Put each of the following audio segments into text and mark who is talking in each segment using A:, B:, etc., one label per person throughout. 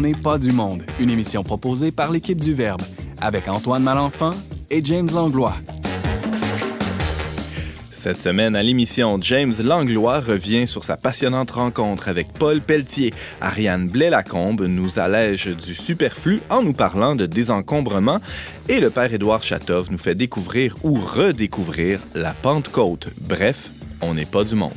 A: On n'est pas du monde, une émission proposée par l'équipe du Verbe, avec Antoine Malenfant et James Langlois.
B: Cette semaine, à l'émission, James Langlois revient sur sa passionnante rencontre avec Paul Pelletier. Ariane Blais-Lacombe nous allège du superflu en nous parlant de désencombrement. Et le père Édouard Chatov nous fait découvrir ou redécouvrir la Pentecôte. Bref, on n'est pas du monde.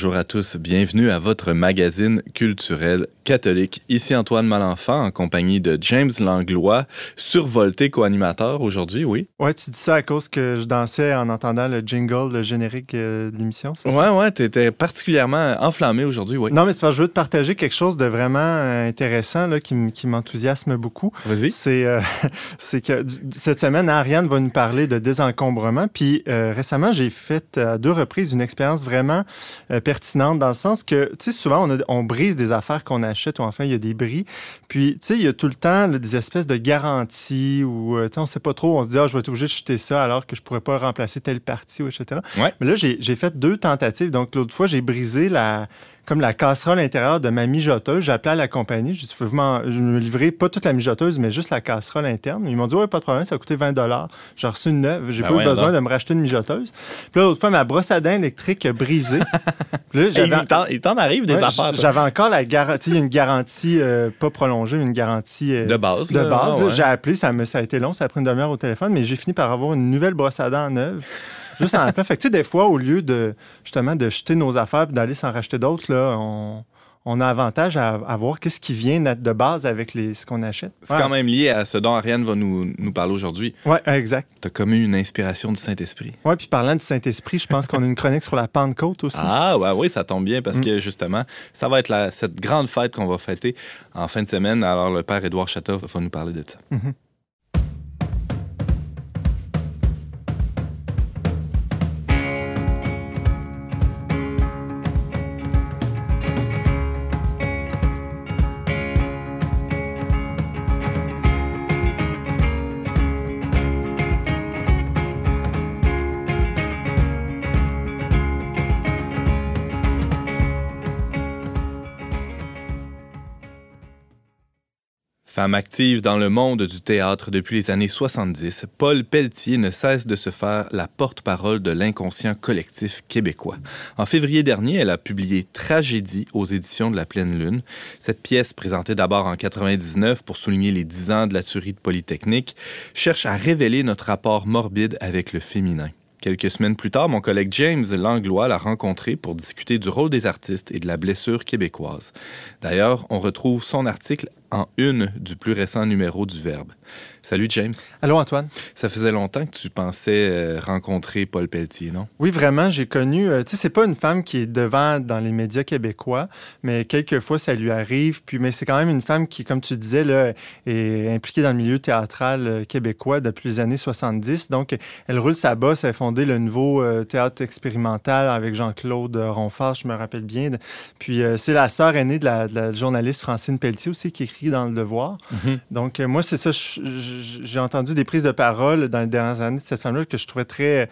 B: Bonjour à tous, bienvenue à votre magazine culturel catholique. Ici Antoine Malenfant en compagnie de James Langlois, survolté co-animateur aujourd'hui, oui?
C: Ouais, tu dis ça à cause que je dansais en entendant le jingle, le générique euh, de l'émission.
B: Ouais, ouais, tu étais particulièrement enflammé aujourd'hui, oui.
C: Non, mais c'est parce que je veux te partager quelque chose de vraiment euh, intéressant là, qui, m'enthousiasme beaucoup.
B: Vas-y.
C: C'est euh, que cette semaine, Ariane va nous parler de désencombrement. Puis récemment, j'ai fait à deux reprises une expérience vraiment euh, pertinente dans le sens que, tu sais, souvent, on, on, brise des affaires qu'on achète ou enfin, il y a des bris. Puis, tu sais, il y a tout le temps des espèces de garanties ou, euh, tu sais, on sait pas trop, on se dit, ah, je vais être obligé de jeter ça alors que je pourrais pas remplacer telle partie, ou etc.
B: Ouais.
C: Mais là, j'ai fait deux tentatives. Donc, l'autre fois, j'ai brisé la, comme la casserole intérieure de ma mijoteuse. J'ai appelé à la compagnie. Je me livrer pas toute la mijoteuse, mais juste la casserole interne. Ils m'ont dit, ouais, pas de problème, ça a coûté 20 J'ai reçu une neuve. J'ai ben pas eu besoin de me racheter une mijoteuse. Puis là, l'autre fois, ma brosse à dents électrique a brisé.
B: là, il t'en arrive des affaires.
C: J'avais encore la garantie, une garantie euh, pas prolongée, une garantie
B: euh, de base.
C: De base. J'ai appelé, ça, me, ça a été long, ça a pris une demi-heure au téléphone, mais j'ai fini par avoir une nouvelle brosse à dents neuve. Juste en plein. Fait que, des fois, au lieu de justement de jeter nos affaires et d'aller s'en racheter d'autres, là, on, on, a avantage à, voir qu'est-ce qui vient de base avec les, ce qu'on achète.
B: C'est quand même lié à ce dont Ariane va nous, nous parler aujourd'hui.
C: Oui, exact.
B: Tu as comme eu une inspiration du Saint-Esprit.
C: Oui, puis parlant du Saint-Esprit, je pense qu'on a une chronique sur la Pentecôte aussi.
B: Ah, ouais, oui, ça tombe bien parce mm. que justement, ça va être la, cette grande fête qu'on va fêter en fin de semaine. Alors, le Père Édouard Château va nous parler de ça. Mm-hmm. Femme active dans le monde du théâtre depuis les années 70, Paul Pelletier ne cesse de se faire la porte-parole de l'inconscient collectif québécois. En février dernier, elle a publié Tragédie aux éditions de la Pleine Lune. Cette pièce, présentée d'abord en 99 pour souligner les 10 ans de la tuerie de Polytechnique, cherche à révéler notre rapport morbide avec le féminin. Quelques semaines plus tard, mon collègue James Langlois l'a rencontré pour discuter du rôle des artistes et de la blessure québécoise. D'ailleurs, on retrouve son article en une du plus récent numéro du Verbe. Salut James.
C: Allô Antoine.
B: Ça faisait longtemps que tu pensais euh, rencontrer Paul Pelletier, non?
C: Oui, vraiment. J'ai connu. Euh, tu sais, c'est pas une femme qui est devant dans les médias québécois, mais quelquefois ça lui arrive. Puis, mais c'est quand même une femme qui, comme tu disais, là, est impliquée dans le milieu théâtral euh, québécois depuis les années 70. Donc, elle roule sa bosse. Elle a fondé le nouveau théâtre expérimental avec Jean-Claude Ronfort, je me rappelle bien. Puis, c'est la sœur aînée de la, journaliste Francine Pelletier aussi qui écrit dans Le Devoir. Mm-hmm. Donc, moi, c'est ça. J'ai entendu des prises de parole dans les dernières années de cette femme-là que je trouvais très,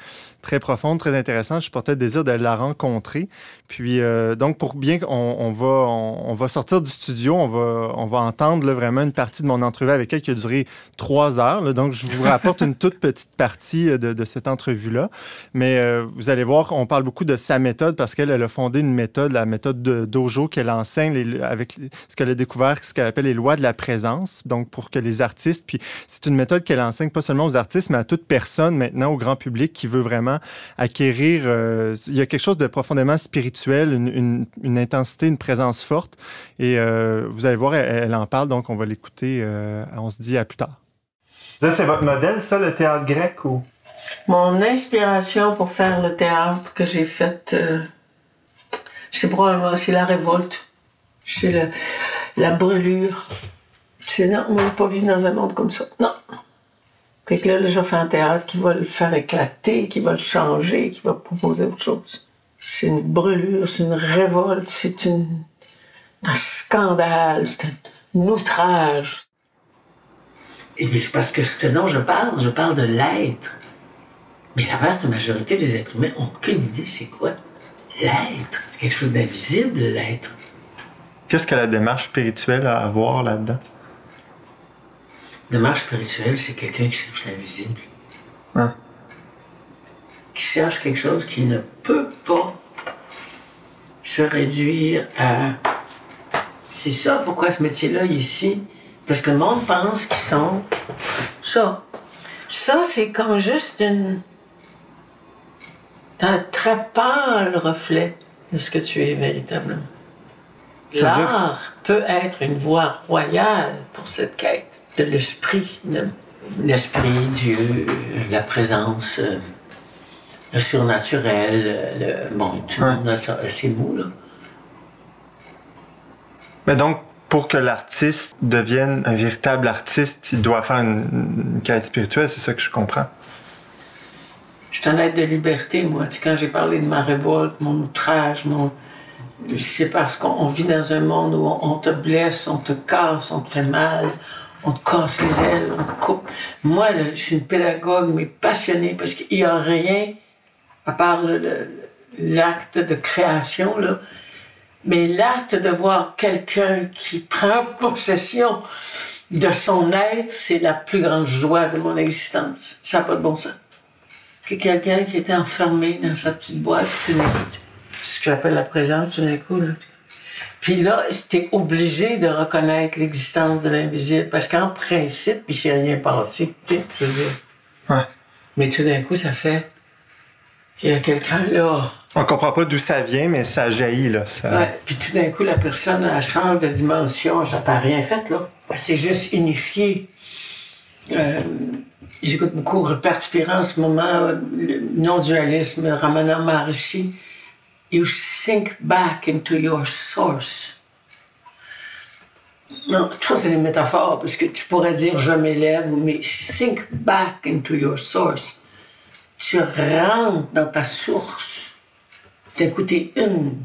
C: très profonde, très intéressante. Je portais le désir de la rencontrer. Puis, euh, donc, pour bien qu'on on va, on, va sortir du studio, on va, on va entendre vraiment une partie de mon entrevue avec elle qui a duré trois heures. donc, je vous rapporte une toute petite partie euh, de, cette entrevue-là. Mais euh, vous allez voir, on parle beaucoup de sa méthode parce qu'elle elle a fondé une méthode, la méthode de Dojo, qu'elle enseigne avec ce qu'elle a découvert, ce qu'elle appelle les lois de la présence. Donc, pour que les artistes, puis c'est une méthode qu'elle enseigne pas seulement aux artistes, mais à toute personne maintenant, au grand public qui veut vraiment acquérir. Euh, il y a quelque chose de profondément spirituel, une, intensité, une présence forte. Et euh, vous allez voir, elle, en parle, donc on va l'écouter. Euh, on se dit à plus tard. Ça, c'est votre modèle, ça, le théâtre grec ou?
D: Mon inspiration pour faire le théâtre que j'ai fait, c'est probablement c'est la révolte, c'est la brûlure. C'est non, on n'a pas vu dans un monde comme ça. Non. Fait que là, les gens font un théâtre qui va le faire éclater, qui va le changer, qui va proposer autre chose. C'est une brûlure, c'est une révolte, c'est une, un scandale, c'est un outrage. Et bien, c'est parce que ce dont je parle, je parle de l'être. Mais la vaste majorité des êtres humains n'ont aucune idée c'est quoi l'être. C'est quelque chose d'invisible, l'être.
C: Qu'est-ce que la démarche spirituelle a à voir là-dedans?
D: Démarche spirituelle, c'est quelqu'un qui cherche l'invisible. Qui cherche quelque chose qui ne peut pas se réduire à. C'est ça pourquoi ce métier-là est ici. Parce que le monde pense qu'ils sont ça. Ça, c'est comme juste une. un très pâle reflet de ce que tu es véritablement. L'art peut être une voie royale pour cette quête de l'esprit, l'esprit, Dieu, la présence, euh, le surnaturel, euh, le, bon, tout le monde a ces mots-là.
C: Mais donc, pour que l'artiste devienne un véritable artiste, il doit faire une, une quête spirituelle, c'est ça que je comprends?
D: Je suis un être de liberté, moi. Tu sais, quand j'ai parlé de ma révolte, mon outrage, mon. C'est parce qu'on on vit dans un monde où on, on te blesse, on te casse, on te fait mal, on te casse les ailes, on te coupe. Moi, je suis une pédagogue, mais passionnée, parce qu'il n'y a rien, à part l'acte de création, là, mais l'acte de voir quelqu'un qui prend possession de son être, c'est la plus grande joie de mon existence. Ça n'a pas de bon sens que quelqu'un qui était enfermé dans sa petite boîte, tout d'un coup, ce que j'appelle la présence, tout d'un coup. Là. Puis là, c'était obligé de reconnaître l'existence de l'invisible, parce qu'en principe, il s'est rien passé, tu sais, je veux dire.
C: Ouais.
D: Mais tout d'un coup, ça fait. Il y a quelqu'un là.
C: On comprend pas d'où ça vient, mais ça jaillit, là. Ça...
D: Ouais. Puis tout d'un coup, la personne, elle change de dimension, ça n'a rien fait, là. S'est juste unifiée. Euh, J'écoute beaucoup Rupert Spira en ce moment, non-dualisme, Ramana Maharishi. You sink back into your source. Non, ça, c'est des métaphores, parce que tu pourrais dire je m'élève, mais sink back into your source. Tu rentres dans ta source. D'écouter une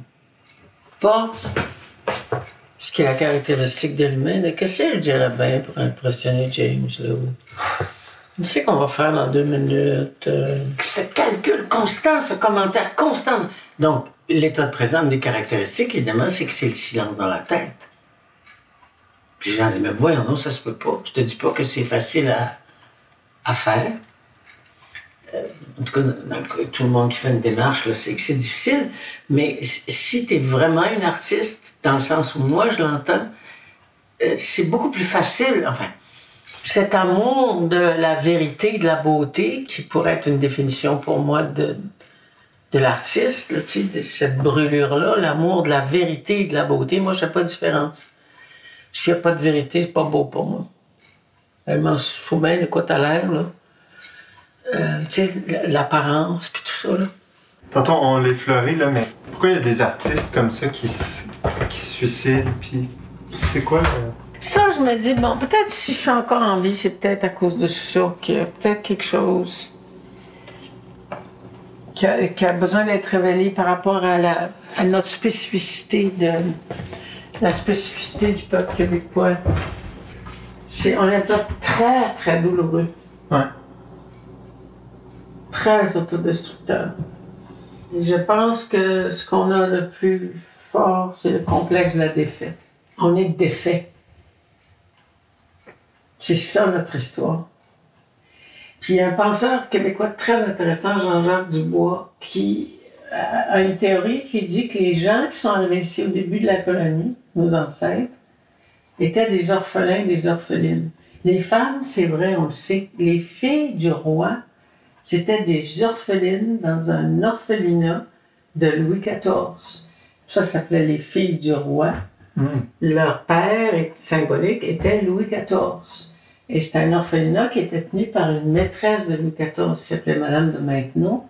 D: pas ce qui est la caractéristique de l'humain. Qu'est-ce que je dirais bien pour impressionner James là? Tu sais qu'on va faire dans deux minutes. euh, ce calcul constant, ce commentaire constant. Donc, l'état de présent des caractéristiques, évidemment, c'est que c'est le silence dans la tête. Puis les gens disent, mais voyons, non, ça se peut pas. Je te dis pas que c'est facile à, à faire. Euh, en tout cas, dans le tout le monde qui fait une démarche, là, c'est que c'est difficile. Mais si- si tu es vraiment une artiste, dans le sens où moi je l'entends, euh, c'est beaucoup plus facile. Enfin, cet amour de la vérité, de la beauté, qui pourrait être une définition pour moi de, l'artiste, tu cette brûlure-là, l'amour de la vérité et de la beauté, moi, je fais pas de différence. S'il n'y a pas de vérité, c'est pas beau pour moi. Elle m'en fout bien de quoi t'as l'air, là. Euh, l'apparence, puis tout ça, là.
C: Tantôt, on l'effleurait, là, mais pourquoi il y a des artistes comme ça qui, qui se suicident, puis c'est quoi, le-
D: Ça, je me dis, bon, peut-être si je suis encore en vie, c'est peut-être à cause de ça qu'il y a peut-être quelque chose qui a, qui a besoin d'être révélé par rapport à, la, à notre spécificité, de, la spécificité du peuple québécois. C'est, on est un peuple très, très douloureux,
C: Ouais.
D: très autodestructeur. Et je pense que ce qu'on a de plus fort, c'est le complexe de la défaite. On est défait. C'est ça notre histoire. Puis il y a un penseur québécois très intéressant, Jean-Jacques Dubois, qui a a une théorie qui dit que les gens qui sont arrivés ici au début de la colonie, nos ancêtres, étaient des orphelins, des orphelines. Les femmes, c'est vrai, on le sait, les filles du roi, c'était des orphelines dans un orphelinat de Louis XIV. Ça s'appelait les filles du roi.
C: Hmm.
D: Leur père, symbolique, était Louis XIV. Et c'était un orphelinat qui était tenu par une maîtresse de Louis XIV qui s'appelait Madame de Maintenon.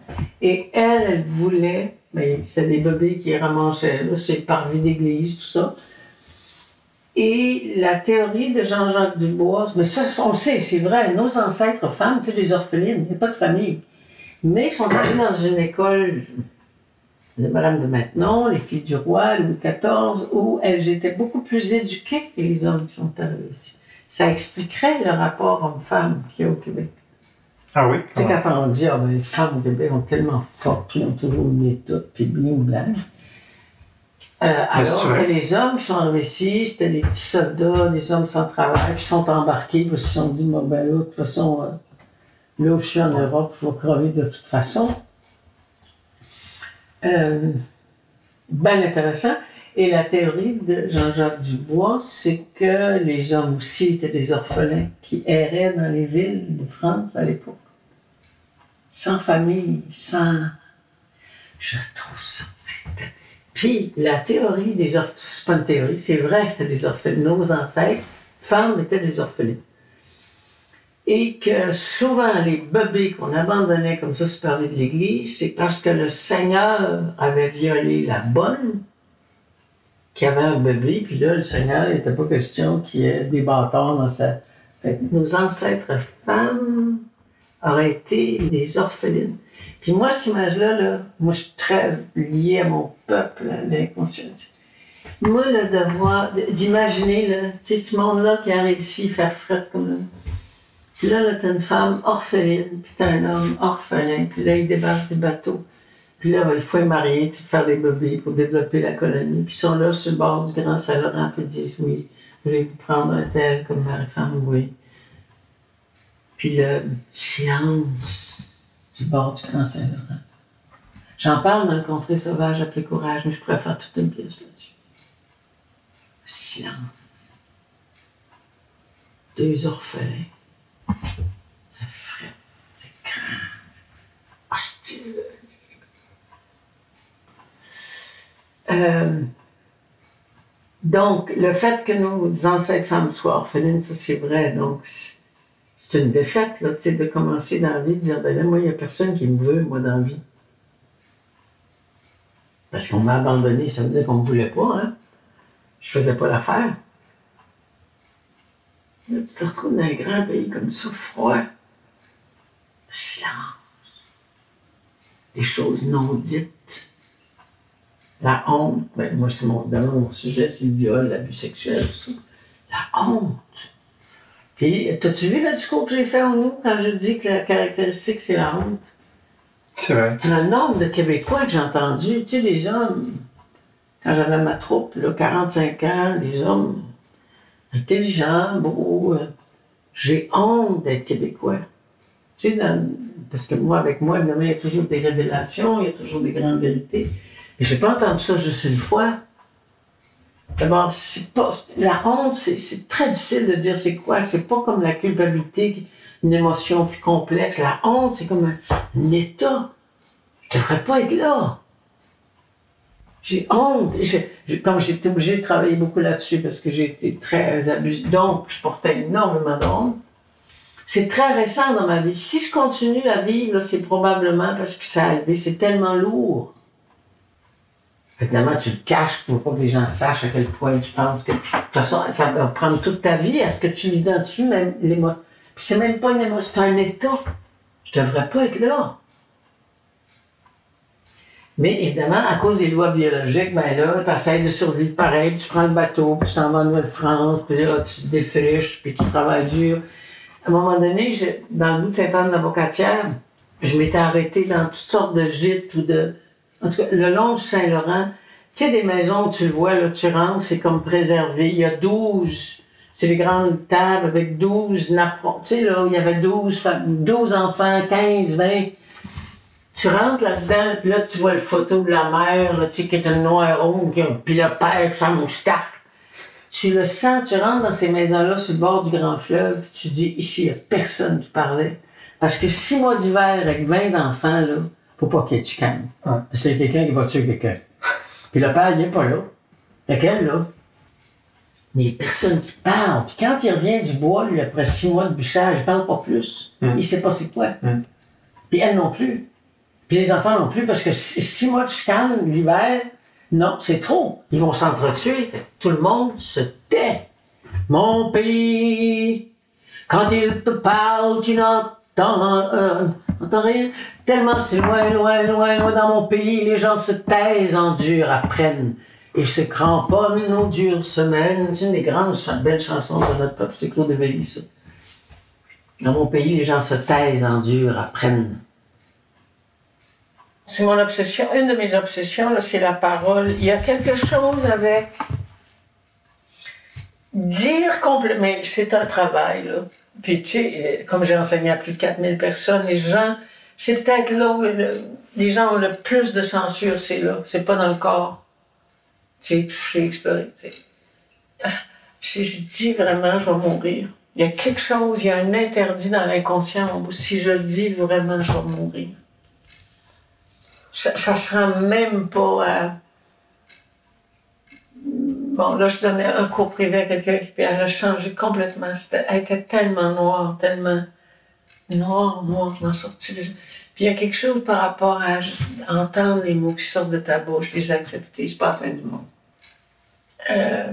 D: Et elle, elle voulait, mais c'est des bébés qui ramassaient, c'est parvis d'église, tout ça. Et la théorie de Jean-Jacques Dubois, mais ça, on sait, c'est vrai, nos ancêtres femmes, c'est des orphelines, il n'y a pas de famille. Mais ils sont allés dans une école Madame de Maintenon, les filles du roi, Louis XIV, où elles étaient beaucoup plus éduquées que les hommes qui sont arrivés ici. Ça expliquerait le rapport homme-femme qu'il y a au Québec.
C: Ah oui?
D: Tu sais, quand on dit, ah, ben, les femmes au Québec ont tellement fort, puis ont toujours une toutes, puis bien blanc. Euh, alors que les hommes qui sont arrivés ici, c'était des petits soldats, des hommes sans travail, qui sont embarqués, parce qu'ils se sont dit, bon, ben là, de toute façon, euh, là où je suis en Europe, je vais crever de toute façon. Euh, bien intéressant. Et la théorie de Jean-Jacques Dubois, c'est que les hommes aussi étaient des orphelins qui erraient dans les villes de France à l'époque. Sans famille, sans... Je trouve ça... Puis la théorie des orphelins, c'est pas une théorie, c'est vrai que c'était des orphelins. Nos ancêtres, femmes étaient des orphelins. Et que souvent les bébés qu'on abandonnait comme ça se parlait de l'Église, c'est parce que le Seigneur avait violé la bonne qui avait un bébé, puis là, le Seigneur, il n'était pas question qu'il y ait des bâtons dans sa. Fait nos ancêtres femmes auraient été des orphelines. Puis moi, cette image-là, là, moi, je suis très liée à mon peuple, l'inconscient. Moi, devoir d'imaginer, tu sais, ce monde-là qui arrive ici, il fait fret comme là. Puis là, là, t'as une femme orpheline, puis t'as un homme orphelin, puis là, il débarque du bateau. Puis là, ben, il faut les marier, faire des bébés pour développer la colonie. Puis ils sont là sur le bord du Grand Saint-Laurent, puis ils disent oui, voulez-vous prendre un tel comme mari-femme? Oui. Puis le silence du bord du Grand Saint-Laurent. J'en parle dans le contrée sauvage appelé Courage, mais je préfère toute une pièce là-dessus. Silence. Deux orphelins. C'est frais, c'est grand, hostile. Euh, donc, le fait que nos ancêtres femmes soient orphelines, ça c'est vrai. Donc, c'est une défaite, là, de commencer dans la vie, de dire, ben là, moi, il n'y a personne qui me veut, moi, dans la vie. Parce qu'on m'a abandonné, ça veut dire qu'on ne me voulait pas, hein. Je faisais pas l'affaire. Là, tu te retrouves dans un grand pays comme ça, froid. Le silence. Les choses non dites. La honte, ben, moi, c'est mon, mon sujet, c'est le viol, l'abus sexuel, tout ça. La honte. Puis, t'as-tu vu le discours que j'ai fait en nous quand je dis que la caractéristique, c'est la honte?
C: C'est vrai.
D: Le nombre de Québécois que j'ai entendu, tu sais, les hommes, quand j'avais ma troupe, là, 45 ans, des hommes intelligents, beaux, euh, j'ai honte d'être Québécois. Tu sais, parce que moi, avec moi, il y a toujours des révélations, il y a toujours des grandes vérités. Et j'ai pas entendu ça juste une fois. D'abord, la honte, c'est très difficile de dire c'est quoi. C'est pas comme la culpabilité, une émotion plus complexe. La honte, c'est comme un, état. Je devrais pas être là. J'ai honte. comme j'étais obligée de travailler beaucoup là-dessus parce que j'ai été très abusée, donc je portais énormément d'honte. C'est très récent dans ma vie. Si je continue à vivre, c'est probablement parce que ça a été, c'est tellement lourd. Évidemment, tu le caches pour pas que les gens sachent à quel point tu penses que. De toute façon, ça va prendre toute ta vie à ce que tu l'identifies, même l'émotion. Puis c'est même pas une émotion, c'est un état. Je devrais pas être là. Mais évidemment, à cause des lois biologiques, ben là, tu essaies de survivre pareil, tu prends le bateau, puis tu t'en vas en Nouvelle-France, puis là, tu te défriches, puis tu travailles dur. À un moment donné, dans le bout de Saint-Anne-de-la-Bocatière, je m'étais arrêté dans toutes sortes de gîtes ou de en tout cas, le long du Saint-Laurent, tu sais, des maisons tu le vois, là, tu rentres, c'est comme préservé. Il y a 12, c'est des grandes tables avec 12 napperons. Tu sais, là, il y avait 12, 12 enfants, 15, 20. Tu rentres là-dedans, puis là, tu vois le photo de la mère, tu sais, qui est une noire ronde, puis le père mon moustache. Tu le sens, tu rentres dans ces maisons-là sur le bord du grand fleuve, puis tu dis, ici, il n'y a personne qui parlait. Parce que six mois d'hiver avec 20 enfants, là, faut pas qu'il y ait de chicane. Parce qu'il y a quelqu'un qui va tuer quelqu'un. Puis le père, il n'est pas là. Fait qu'elle, là, il n'y a personne qui parle. Puis quand il revient du bois, lui, après six mois de bûchage, il parle pas plus. Il ne sait pas c'est quoi. Puis elle non plus. Puis les enfants non plus, parce que six mois de chicane l'hiver, non, c'est trop. Ils vont s'entretuer. Tout le monde se tait. Mon pays, quand il te parle, tu n'entends Entends rien? Tellement c'est loin, loin, loin, loin dans mon pays, les gens se taisent, endurent, apprennent et se cramponnent nos dures semaines. C'est une des grandes belles chansons de notre peuple, c'est Claude Veilly, ça. Dans mon pays, les gens se taisent, endurent, apprennent. C'est mon obsession. Une de mes obsessions, c'est la parole. Il y a quelque chose avec dire complètement. C'est un travail, là. Puis, tu sais, comme j'ai enseigné à plus de 4000 personnes, les gens, c'est peut-être là où les gens ont le plus de censure, c'est là. C'est pas dans le corps. Tu sais, touché, exploré. Ah, je, dis vraiment, je vais mourir. Il y a quelque chose, il y a un interdit dans l'inconscient. Si je dis vraiment, je vais mourir. Ça ne sera même pas. Bon, là, je donnais un cours privé à quelqu'un qui elle a changé complètement. Elle était tellement noire, tellement noire, noire, je m'en sortis. Puis il y a quelque chose par rapport à entendre les mots qui sortent de ta bouche, les accepter, c'est pas la fin du monde. Euh,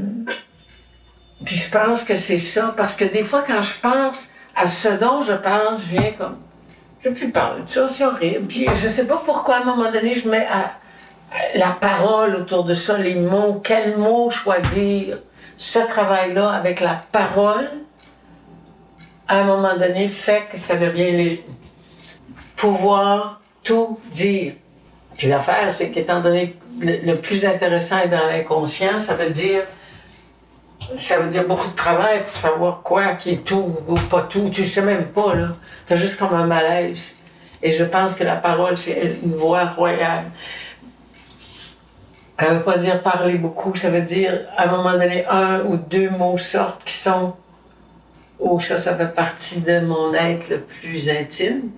D: puis je pense que c'est ça, parce que des fois, quand je pense à ce dont je pense, je viens comme. Je ne peux plus parler de ça, c'est horrible. Puis je sais pas pourquoi, à un moment donné, je mets la parole autour de ça, les mots, quels mots choisir? Ce travail-là avec la parole, à un moment donné, fait que ça devient les... pouvoir tout dire. Puis l'affaire, c'est qu'étant donné le plus intéressant est dans l'inconscient, ça veut dire ça veut dire beaucoup de travail pour savoir quoi qui est tout ou pas tout. Tu ne sais même pas, là. Tu as juste comme un malaise. Et je pense que la parole, c'est une voix royale. Ça ne veut pas dire parler beaucoup, ça veut dire à un moment donné, un ou deux mots sortent qui sont. Oh, ça, ça fait partie de mon être le plus intime.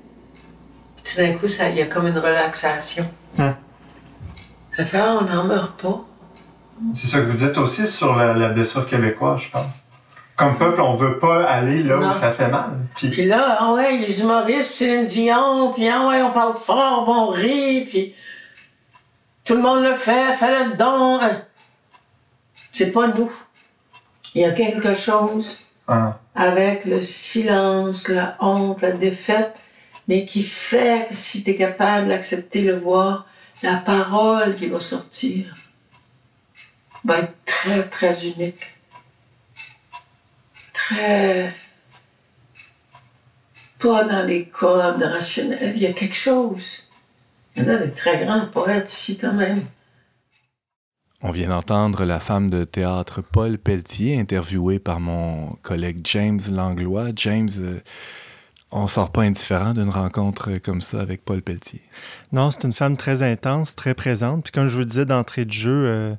D: Puis tout d'un coup, il y a comme une relaxation. Hum. Ça fait, ah, on n'en meurt pas.
C: C'est ça que vous dites aussi sur la, blessure québécoise, je pense. Comme peuple, on veut pas aller là où ça fait mal.
D: Puis, là, ah ouais, les humoristes, Céline Dion, puis ah ouais, on parle fort, on rit, puis tout le monde le fait, fais-le don. C'est pas nous. Il y a quelque chose ah. avec le silence, la honte, la défaite, mais qui fait que si tu es capable d'accepter le voir, la parole qui va sortir va être très, très unique. Très. Pas dans les codes rationnels. Il y a quelque chose. Il y en a des très grands poètes ici quand même.
E: On vient d'entendre la femme de théâtre Paul Pelletier, interviewée par mon collègue James Langlois. James, euh, on sort pas indifférent d'une rencontre comme ça avec Paul Pelletier.
C: Non, c'est une femme très intense, très présente. Puis comme je vous le disais d'entrée de jeu, euh,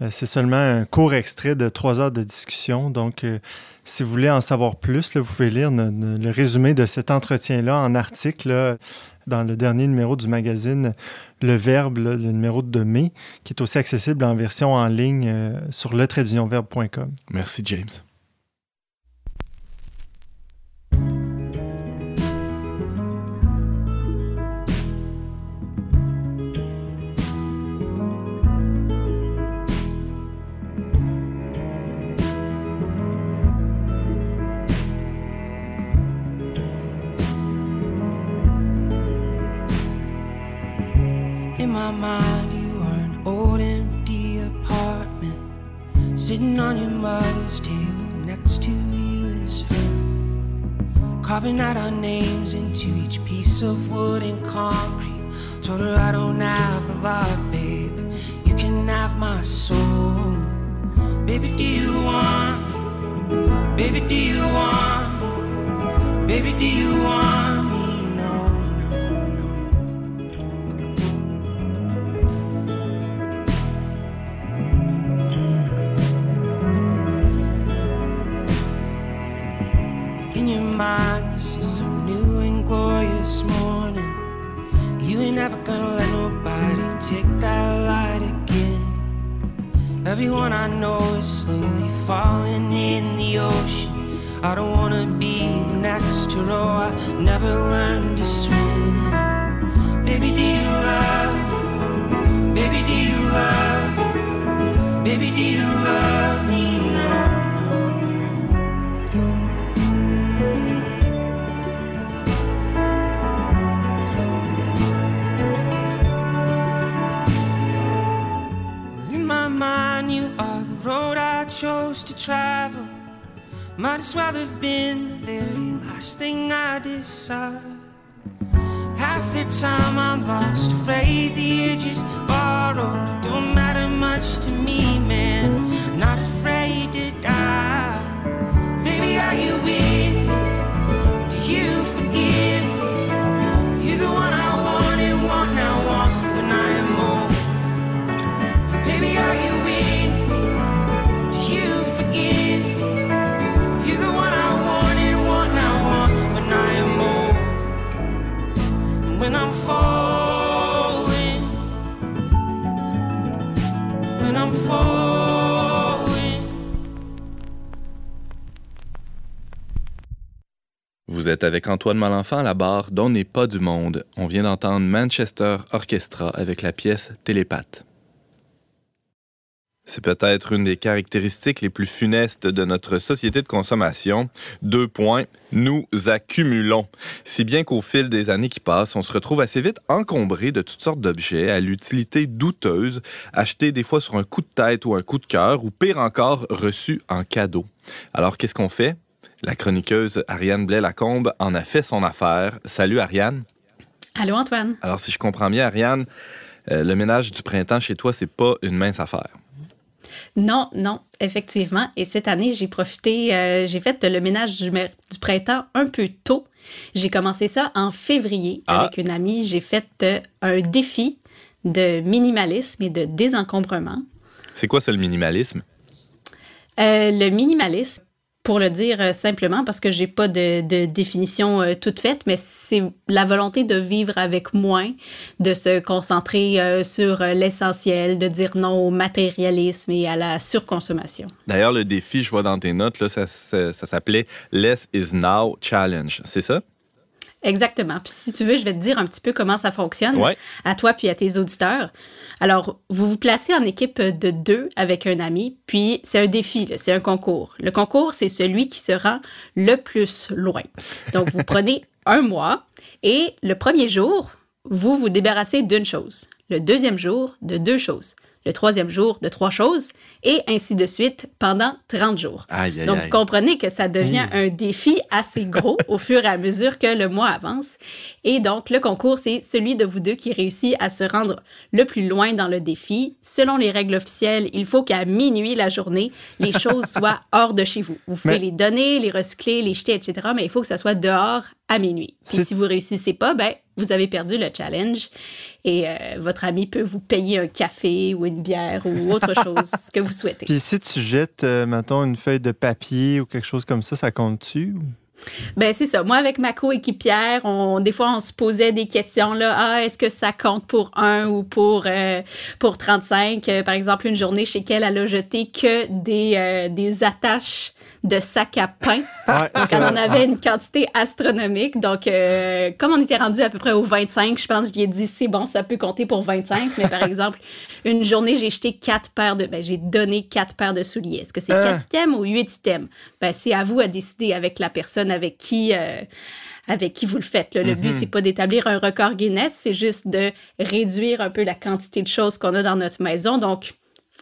C: euh, c'est seulement un court extrait de trois heures de discussion. Donc, euh, si vous voulez en savoir plus, vous pouvez lire le résumé de cet entretien-là en article dans le dernier numéro du magazine Le Verbe, le numéro de mai, qui est aussi accessible en version en ligne euh, sur letraitdunionverbe.com.
E: Merci, James. Mind, you are an old empty apartment. Sitting on your mother's table, next to you is her. Carving out our names into each piece of wood and concrete. Told her I don't have a lot, babe. You can have my soul. Baby, do you want? Baby, do you want? Baby, do you want? Everyone I know is slowly falling in the ocean. I don't wanna be the next to row. I never learned to swim. Baby, do you love? Baby, do you love? Baby, do you love Might as well have been the very last thing I decide. Half the time I'm lost, afraid the edge is borrowed. Don't matter much to me, man. Not afraid to die. Baby, are you with? Do you forgive
B: Vous êtes avec Antoine Malenfant à la barre d'On n'est pas du monde. On vient d'entendre Manchester Orchestra avec la pièce Télépathe. C'est peut-être une des caractéristiques les plus funestes de notre société de consommation. Deux points, nous accumulons. Si bien qu'au fil des années qui passent, on se retrouve assez vite encombré de toutes sortes d'objets à l'utilité douteuse, achetés des fois sur un coup de tête ou un coup de cœur, ou pire encore, reçus en cadeau. Alors qu'est-ce qu'on fait? La chroniqueuse Ariane Blais-Lacombe en a fait son affaire. Salut Ariane.
F: Allô Antoine.
B: Alors si je comprends bien, Ariane, euh, le ménage du printemps chez toi, c'est pas une mince affaire.
F: Non, non, effectivement. Et cette année, j'ai profité, euh, j'ai fait le ménage du, printemps un peu tôt. J'ai commencé ça en février
B: Ah.
F: avec une amie. J'ai fait euh, un défi de minimalisme et de désencombrement.
B: C'est quoi ça le minimalisme?
F: Euh, le minimalisme, pour le dire euh, simplement, parce que j'ai pas de, de définition euh, toute faite, mais c'est la volonté de vivre avec moins, de se concentrer euh, sur l'essentiel, de dire non au matérialisme et à la surconsommation.
B: D'ailleurs, le défi, je vois dans tes notes, là, ça- ça s'appelait Less is Now Challenge. C'est ça?
F: Exactement. Puis si tu veux, je vais te dire un petit peu comment ça fonctionne
B: Ouais.
F: à toi puis à tes auditeurs. Alors, vous vous placez en équipe de deux avec un ami, puis c'est un défi, c'est un concours. Le concours, c'est celui qui se rend le plus loin. Donc, vous prenez un mois et le premier jour, vous vous débarrassez d'une chose. Le deuxième jour, de deux choses. Le troisième jour, de trois choses. Et ainsi de suite pendant 30 jours.
B: Aïe, aïe,
F: Donc, vous comprenez que ça devient un défi assez gros au fur et à mesure que le mois avance. Et donc, le concours, c'est celui de vous deux qui réussit à se rendre le plus loin dans le défi. Selon les règles officielles, il faut qu'à minuit la journée, les choses soient hors de chez vous. Vous pouvez
C: Mais-
F: les donner, les recycler, les jeter, etc., mais il faut que ça soit dehors à minuit. Puis si vous réussissez pas, ben, vous avez perdu le challenge et euh, votre ami peut vous payer un café ou une bière ou autre chose que vous souhaitez.
C: Puis si tu jettes, euh, mettons, une feuille de papier ou quelque chose comme ça, ça compte-tu?
F: Ben c'est ça. Moi avec ma coéquipière, on des fois on se posait des questions là. Ah est-ce que ça compte pour un ou pour euh, pour 35 Euh, Par exemple une journée chez elle, elle a jeté que des euh, des attaches de sacs à pain.
C: Ouais, c'est
F: qu'elle en
C: vrai.
F: avait une quantité astronomique. Donc, euh, comme on était rendu à peu près au 25, je pense que j'ai dit c'est bon, ça peut compter pour 25. Mais par exemple, une journée, j'ai jeté quatre paires de. Ben, j'ai donné quatre paires de souliers. Est-ce que c'est
C: Ah.
F: quatre items ou huit items? Ben, c'est à vous à décider avec la personne avec qui. euh, avec qui vous le faites. là. Le but, c'est pas d'établir un record Guinness, c'est juste de réduire un peu la quantité de choses qu'on a dans notre maison. Donc,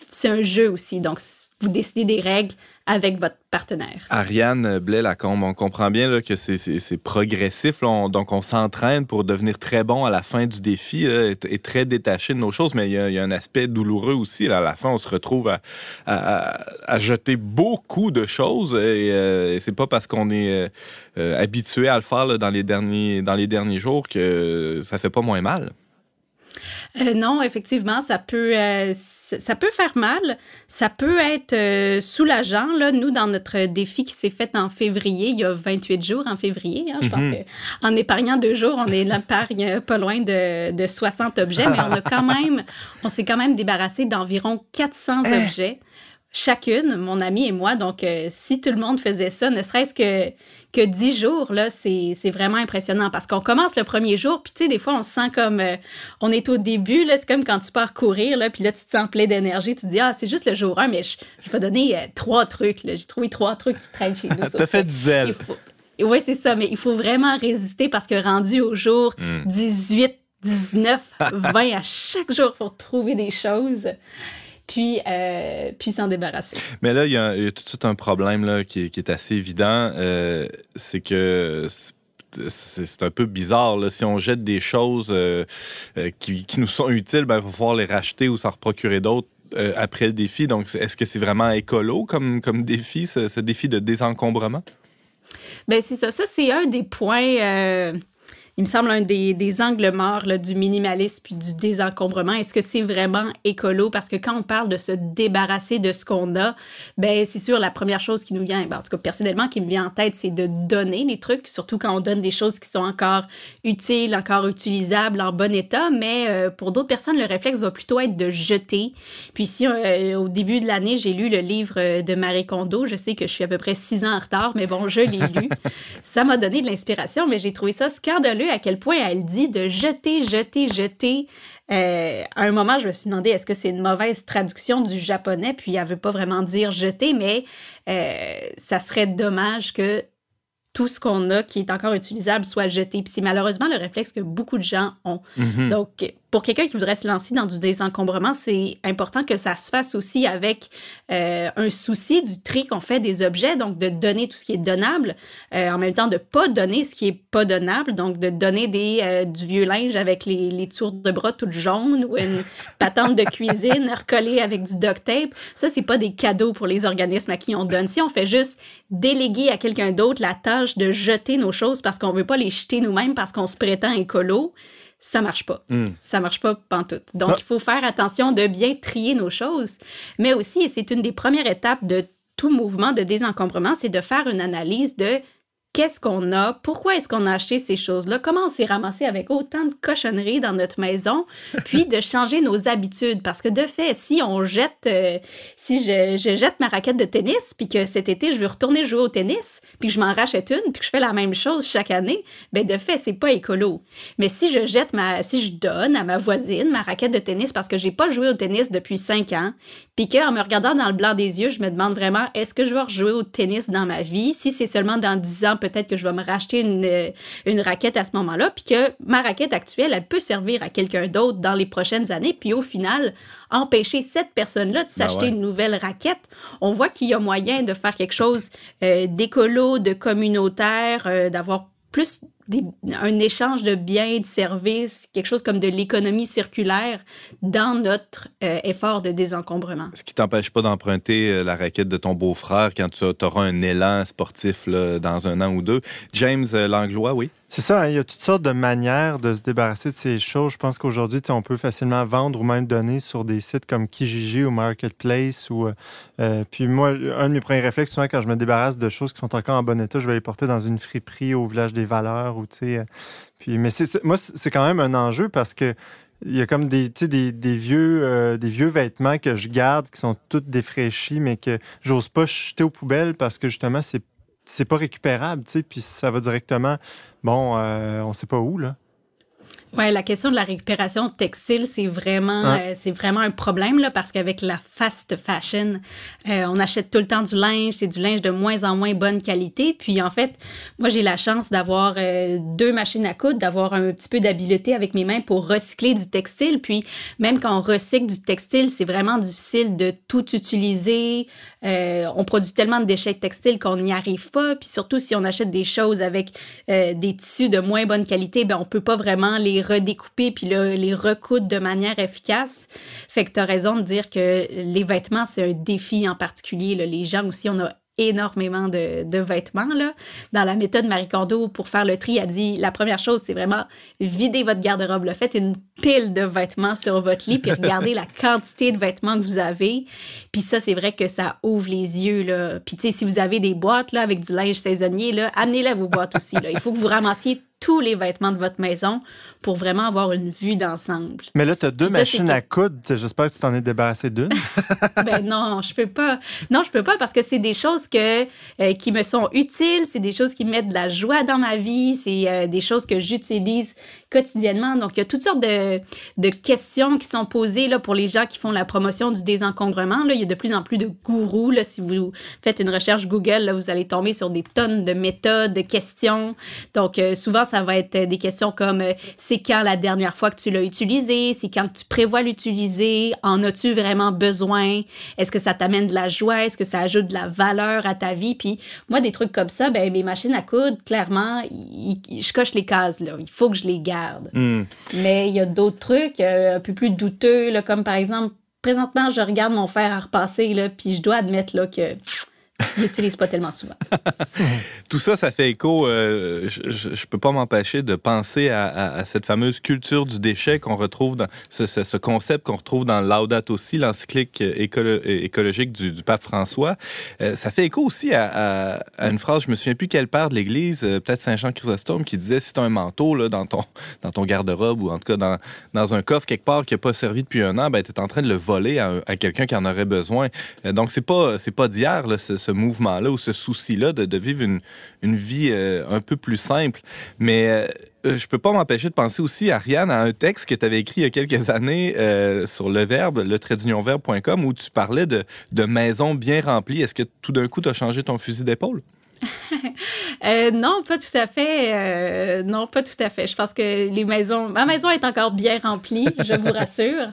F: c'est un jeu aussi. Donc, vous décidez des règles avec votre partenaire.
B: Ariane Blais-Lacombe, on comprend bien que c'est- progressif. donc, on s'entraîne pour devenir très bon à la fin du défi et, très détaché de nos choses. Mais il y, a- un aspect douloureux aussi. À la fin, on se retrouve à, jeter beaucoup de choses. Et, euh, et c'est pas parce qu'on est euh, euh, habitué à le faire dans, les derniers, dans les derniers jours que ça fait pas moins mal.
F: Euh, non, effectivement, ça peut, euh, ça peut faire mal. Ça peut être euh, soulageant. Là, nous, dans notre défi qui s'est fait en février, il y a 28 jours en février, hein, je pense qu'en épargnant deux jours, on est l'épargne pas loin de, de 60 objets, mais on a quand même, on s'est quand même débarrassé d'environ 400 objets chacune, mon ami et moi. Donc, euh, si tout le monde faisait ça, ne serait-ce que, que 10 jours, là, c'est vraiment impressionnant parce qu'on commence le premier jour, puis tu sais, des fois, on se sent comme, euh, on est au début, là, c'est comme quand tu pars courir, là, puis là, tu te sens plein d'énergie, tu te dis, ah, c'est juste le jour 1, mais je, je vais donner euh, trois trucs, là. J'ai trouvé trois trucs qui traînent chez nous.
B: T'as fait du zèle.
F: Oui, c'est ça, mais il faut vraiment résister parce que rendu au jour 18, 19, 20, à chaque jour, il faut trouver des choses. Puis, euh, puis s'en débarrasser.
B: Mais là, il y, a, il y a tout de suite un problème là, qui, qui est assez évident. Euh, c'est que c'est un peu bizarre. Là. Si on jette des choses euh, qui, qui nous sont utiles, ben, il va falloir les racheter ou s'en reprocurer d'autres euh, après le défi. Donc, est-ce que c'est vraiment écolo comme, comme défi, ce, ce défi de désencombrement?
F: Ben c'est ça. Ça, c'est un des points, euh, il me semble, un des, des angles morts là, du minimalisme puis du désencombrement. Est-ce que c'est vraiment écolo? Parce que quand on parle de se débarrasser de ce qu'on a, ben c'est sûr, la première chose qui nous vient, ben, en tout cas, personnellement, qui me vient en tête, c'est de donner les trucs, surtout quand on donne des choses qui sont encore utiles, encore utilisables, en bon état. Mais euh, pour d'autres personnes, le réflexe va plutôt être de jeter. Puis si euh, au début de l'année, j'ai lu le livre euh, de Marie Kondo, je sais que je suis à peu près six ans en retard, mais bon, je l'ai lu. ça m'a donné de l'inspiration, mais j'ai trouvé ça scandaleux à quel point elle dit de jeter, jeter, jeter. Euh, à un moment, je me suis demandé est-ce que c'est une mauvaise traduction du japonais, puis elle veut pas vraiment dire jeter, mais euh, ça serait dommage que tout ce qu'on a qui est encore utilisable soit jeté. Puis c'est malheureusement le réflexe que beaucoup de gens ont. Donc, pour quelqu'un qui voudrait se lancer dans du désencombrement, c'est important que ça se fasse aussi avec euh, un souci du tri qu'on fait des objets, donc de donner tout ce qui est donnable, euh, en même temps de pas donner ce qui est pas donnable, donc de donner des, euh, du vieux linge avec les, les tours de bras toutes jaunes ou une patente de cuisine recollée avec du duct tape. Ça, c'est pas des cadeaux pour les organismes à qui on donne. Si on fait juste déléguer à quelqu'un d'autre la tâche de jeter nos choses parce qu'on veut pas les jeter nous-mêmes parce qu'on se prétend écolo, ça marche pas. Ça marche pas pantoute. Donc,
C: Ah.
F: il faut faire attention de bien trier nos choses. Mais aussi, et c'est une des premières étapes de tout mouvement de désencombrement, c'est de faire une analyse de qu'est-ce qu'on a, pourquoi est-ce qu'on a acheté ces choses-là, comment on s'est ramassé avec autant de cochonneries dans notre maison, puis de changer nos habitudes. Parce que de fait, si on jette, euh, si je, je jette ma raquette de tennis, puis que cet été, je veux retourner jouer au tennis, puis que je m'en rachète une, puis que je fais la même chose chaque année, ben de fait, c'est pas écolo. Mais si je jette ma, si je donne à ma voisine ma raquette de tennis parce que j'ai pas joué au tennis depuis cinq ans, puis qu'en me regardant dans le blanc des yeux, je me demande vraiment, est-ce que je vais rejouer au tennis dans ma vie? Si c'est seulement dans 10 ans, peut-être que je vais me racheter une, euh, une raquette à ce moment-là, puis que ma raquette actuelle, elle peut servir à quelqu'un d'autre dans les prochaines années, puis au final, empêcher cette personne-là de s'acheter
B: ouais.
F: une nouvelle raquette, on voit qu'il y a moyen de faire quelque chose euh, d'écolo, de communautaire, euh, d'avoir plus des- un échange de biens, de services, quelque chose comme de l'économie circulaire dans notre euh, effort de désencombrement.
B: Ce qui t'empêche pas d'emprunter euh, la raquette de ton beau-frère quand tu auras un élan sportif là, dans un an ou deux. James euh, Langlois, oui?
C: C'est ça, hein, il y a toutes sortes de manières de se débarrasser de ces choses. Je pense qu'aujourd'hui, on peut facilement vendre ou même donner sur des sites comme Kijiji ou Marketplace. Ou, euh, puis moi, un de mes premiers réflexes, souvent, quand je me débarrasse de choses qui sont encore en bon état, je vais les porter dans une friperie au village des valeurs. Euh, mais moi, c'est quand même un enjeu parce que il y a comme euh, des vieux vêtements que je garde qui sont tous défraîchis, mais que j'ose pas jeter aux poubelles parce que justement, c'est c'est pas récupérable, puis ça va directement, bon, euh, on sait pas où.
F: Ouais, la question de la récupération textile, c'est vraiment,
C: Hein?
F: euh, c'est vraiment un problème là, parce qu'avec la fast fashion, euh, on achète tout le temps du linge, c'est du linge de moins en moins bonne qualité. Puis en fait, moi j'ai la chance d'avoir euh, deux machines à coudre, d'avoir un petit peu d'habileté avec mes mains pour recycler du textile. Puis même quand on recycle du textile, c'est vraiment difficile de tout utiliser. On produit tellement de déchets textiles qu'on n'y arrive pas. Puis surtout si on achète des choses avec des tissus de moins bonne qualité, ben on peut pas vraiment les redécouper puis les recoudre de manière efficace. Fait que tu as raison de dire que les vêtements, c'est un défi en particulier. là. Les gens aussi, on a énormément de, vêtements. Là. Dans la méthode Marie Kondo, pour faire le tri, elle dit la première chose, c'est vraiment vider votre garde-robe. là. Faites une pile de vêtements sur votre lit, puis regardez la quantité de vêtements que vous avez. Puis ça, c'est vrai que ça ouvre les yeux. Là. Puis si vous avez des boîtes là, avec du linge saisonnier, là, amenez-les vos boîtes aussi. Là. Il faut que vous ramassiez tous les vêtements de votre maison pour vraiment avoir une vue d'ensemble.
C: Mais là, tu as deux
F: ça,
C: machines à coudre. J'espère que tu t'en es débarrassé d'une.
F: ben non, je peux pas. Non, je peux pas parce que c'est des choses que, euh, qui me sont utiles, c'est des choses qui mettent de la joie dans ma vie, c'est euh, des choses que j'utilise quotidiennement. Donc, il y a toutes sortes de, de questions qui sont posées là, pour les gens qui font la promotion du désencombrement. Là. Il y a de plus en plus de gourous. Là. Si vous faites une recherche Google, là, vous allez tomber sur des tonnes de méthodes, de questions. Donc, euh, souvent, ça va être des questions comme euh, c'est quand la dernière fois que tu l'as utilisé, c'est quand tu prévois l'utiliser, en as-tu vraiment besoin, est-ce que ça t'amène de la joie, est-ce que ça ajoute de la valeur à ta vie? Puis moi, des trucs comme ça, ben mes machines à coudre, clairement, je coche les cases là. Il faut que je les garde.
B: Hmm.
F: Mais il y a d'autres trucs euh, un peu plus douteux, là, comme par exemple, présentement, je regarde mon fer à repasser, là, puis je dois admettre là, que je l'utilise pas tellement souvent.
B: Tout ça, ça fait écho. Euh, je, ne peux pas m'empêcher de penser à, cette fameuse culture du déchet qu'on retrouve dans ce, concept qu'on retrouve dans Laudato aussi, l'encyclique écologique du, pape François. Euh, ça fait écho aussi à, une phrase, je me souviens plus quel père de l'Église, euh, peut-être Saint Jean Chrysostome, qui disait si tu as un manteau là, dans ton dans ton garde-robe ou en tout cas dans, dans un coffre quelque part qui n'a pas servi depuis un an, ben, tu es en train de le voler à, quelqu'un qui en aurait besoin. donc c'est pas pas d'hier ce, ce mouvement-là ou ce souci-là de, vivre une, une vie euh, un peu plus simple. Mais euh, euh, je peux pas m'empêcher de penser aussi, Ariane, à un texte que tu avais écrit il y a quelques années sur le verbe, le verbe.com, où tu parlais de, de maisons bien remplies. Est-ce que tout d'un coup, tu as changé ton fusil d'épaule?
F: Euh, non, pas tout à fait. Euh, non, pas tout à fait. Je pense que les maisons, ma maison est encore bien remplie, je vous rassure.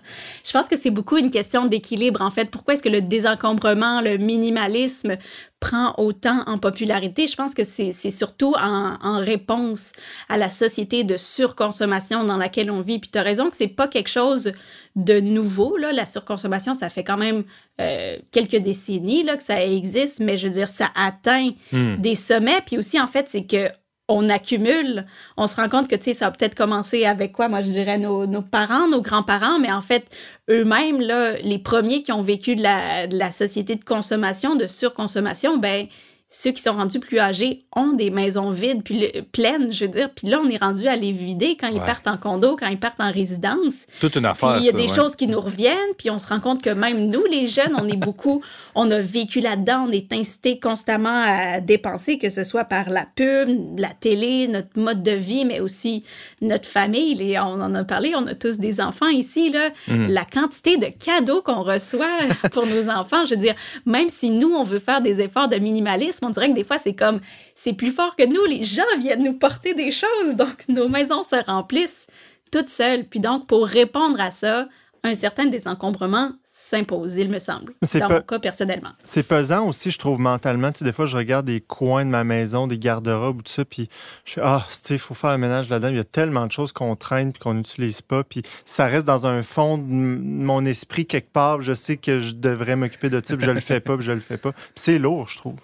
F: Je pense que c'est beaucoup une question d'équilibre. En fait, pourquoi est-ce que le désencombrement, le minimalisme prend autant en popularité, je pense que c'est surtout en, en, réponse à la société de surconsommation dans laquelle on vit. Puis tu as raison que c'est pas quelque chose de nouveau. Là. La surconsommation, ça fait quand même euh, quelques décennies là, que ça existe, mais je veux dire, ça atteint hmm. des sommets. Puis aussi, en fait, c'est que on accumule, on se rend compte que, tu sais, ça a peut-être commencé avec quoi? Moi, je dirais nos, nos parents, nos grands-parents, mais en fait, eux-mêmes, là, les premiers qui ont vécu de la, de la société de consommation, de surconsommation, ben, ceux qui sont rendus plus âgés ont des maisons vides, puis pleines, je veux dire. Puis là, on est rendu à les vider quand ils partent en condo, quand ils partent en résidence.
B: Toute une affaire.
F: il y a des choses qui nous reviennent, puis on se rend compte que même nous, les jeunes, on est beaucoup, on a vécu là-dedans, on est incité constamment à dépenser, que ce soit par la pub, la télé, notre mode de vie, mais aussi notre famille. Et on en a parlé, on a tous des enfants ici, là. Mhm. La quantité de cadeaux qu'on reçoit pour nos enfants, je veux dire, même si nous, on veut faire des efforts de minimalisme, on dirait que des fois, c'est comme, c'est plus fort que nous, les gens viennent nous porter des choses, donc nos maisons se remplissent toutes seules. Puis donc, pour répondre à ça, un certain désencombrement s'impose, il me semble, dans mon cas personnellement.
C: C'est pesant aussi, je trouve, mentalement. Tu sais, des fois, je regarde des coins de ma maison, des garde-robes, tout ça, puis je fais, ah, tu sais, il faut faire le ménage là-dedans. Il y a tellement de choses qu'on traîne puis qu'on n'utilise pas, puis ça reste dans un fond de mon esprit quelque part. Je sais que je devrais m'occuper de ça, puis je le fais pas, puis je le fais pas. Puis c'est lourd, je trouve.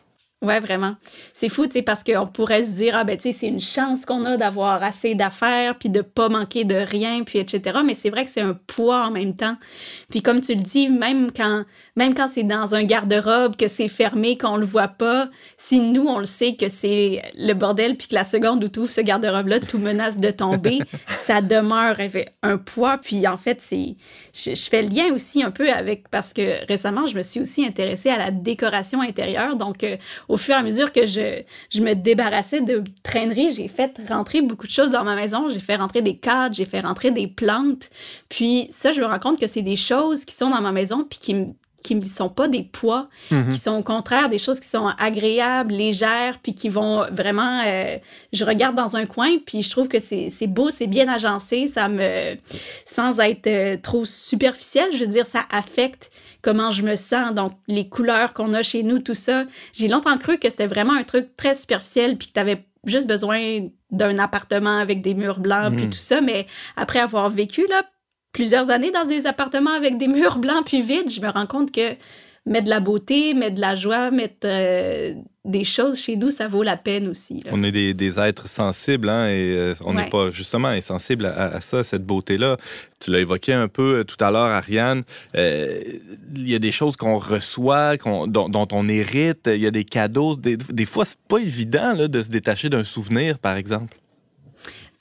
F: Ouais, vraiment. C'est fou, tu sais, parce qu'on pourrait se dire, ah ben, tu sais, c'est une chance qu'on a d'avoir assez d'affaires, puis de pas manquer de rien, puis etc. Mais c'est vrai que c'est un poids en même temps. Puis comme tu le dis, même quand, même quand c'est dans un garde-robe, que c'est fermé, qu'on le voit pas, si nous, on le sait que c'est le bordel, puis que la seconde où tu ouvres ce garde-robe-là, tout menace de tomber, ça demeure un poids. Puis en fait, c'est, je, je fais le lien aussi un peu avec, parce que récemment, je me suis aussi intéressée à la décoration intérieure. Donc, euh, au fur et à mesure que je, je me débarrassais de traîneries, j'ai fait rentrer beaucoup de choses dans ma maison. J'ai fait rentrer des cadres, j'ai fait rentrer des plantes. Puis ça, je me rends compte que c'est des choses qui sont dans ma maison puis qui qui ne sont pas des poids, mhm. qui sont au contraire des choses qui sont agréables, légères, puis qui vont vraiment... Euh, je regarde dans un coin, puis je trouve que c'est beau, c'est bien agencé, ça me... Sans être euh, trop superficiel, je veux dire, ça affecte comment je me sens, donc les couleurs qu'on a chez nous, tout ça. J'ai longtemps cru que c'était vraiment un truc très superficiel, puis que tu avais juste besoin d'un appartement avec des murs blancs, puis mhm. tout ça, mais après avoir vécu, là, plusieurs années dans des appartements avec des murs blancs puis vides, je me rends compte que mettre de la beauté, mettre de la joie, mettre euh, des choses chez nous, ça vaut la peine aussi.
B: On est des, êtres sensibles, hein, et euh, on n'est pas justement insensible à, à, ça, cette beauté-là. Tu l'as évoqué un peu euh, tout à l'heure, Ariane. Il y a des choses qu'on reçoit, dont, on hérite. Il y a des cadeaux. Des, des fois, c'est pas évident là, de se détacher d'un souvenir, par exemple.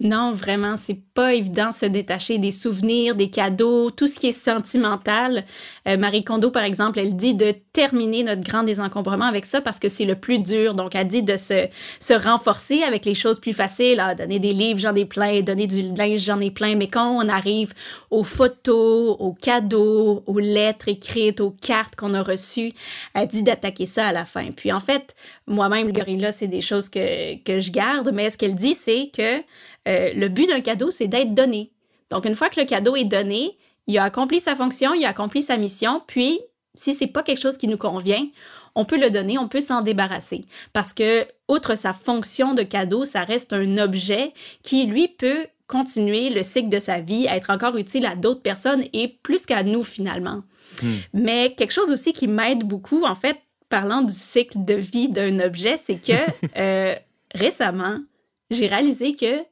F: Non, vraiment, c'est pas évident de se détacher des souvenirs, des cadeaux, tout ce qui est sentimental. Euh, Marie Kondo, par exemple, elle dit de terminer notre grand désencombrement avec ça parce que c'est le plus dur. Donc, elle dit de se, se renforcer avec les choses plus faciles. Ah, donner des livres, j'en ai plein. Donner du linge, j'en ai plein. Mais quand on arrive aux photos, aux cadeaux, aux lettres écrites, aux cartes qu'on a reçues, elle dit d'attaquer ça à la fin. Puis, en fait, moi-même, le gorilla, c'est des choses que, que je garde. Mais ce qu'elle dit, c'est que euh, le but d'un cadeau, c'est d'être donné. Donc, une fois que le cadeau est donné, il a accompli sa fonction, il a accompli sa mission, puis si c'est pas quelque chose qui nous convient, on peut le donner, on peut s'en débarrasser. Parce que, outre sa fonction de cadeau, ça reste un objet qui, lui, peut continuer le cycle de sa vie, être encore utile à d'autres personnes et plus qu'à nous, finalement. Hmm. Mais quelque chose aussi qui m'aide beaucoup, en fait, parlant du cycle de vie d'un objet, c'est que euh, récemment, j'ai réalisé que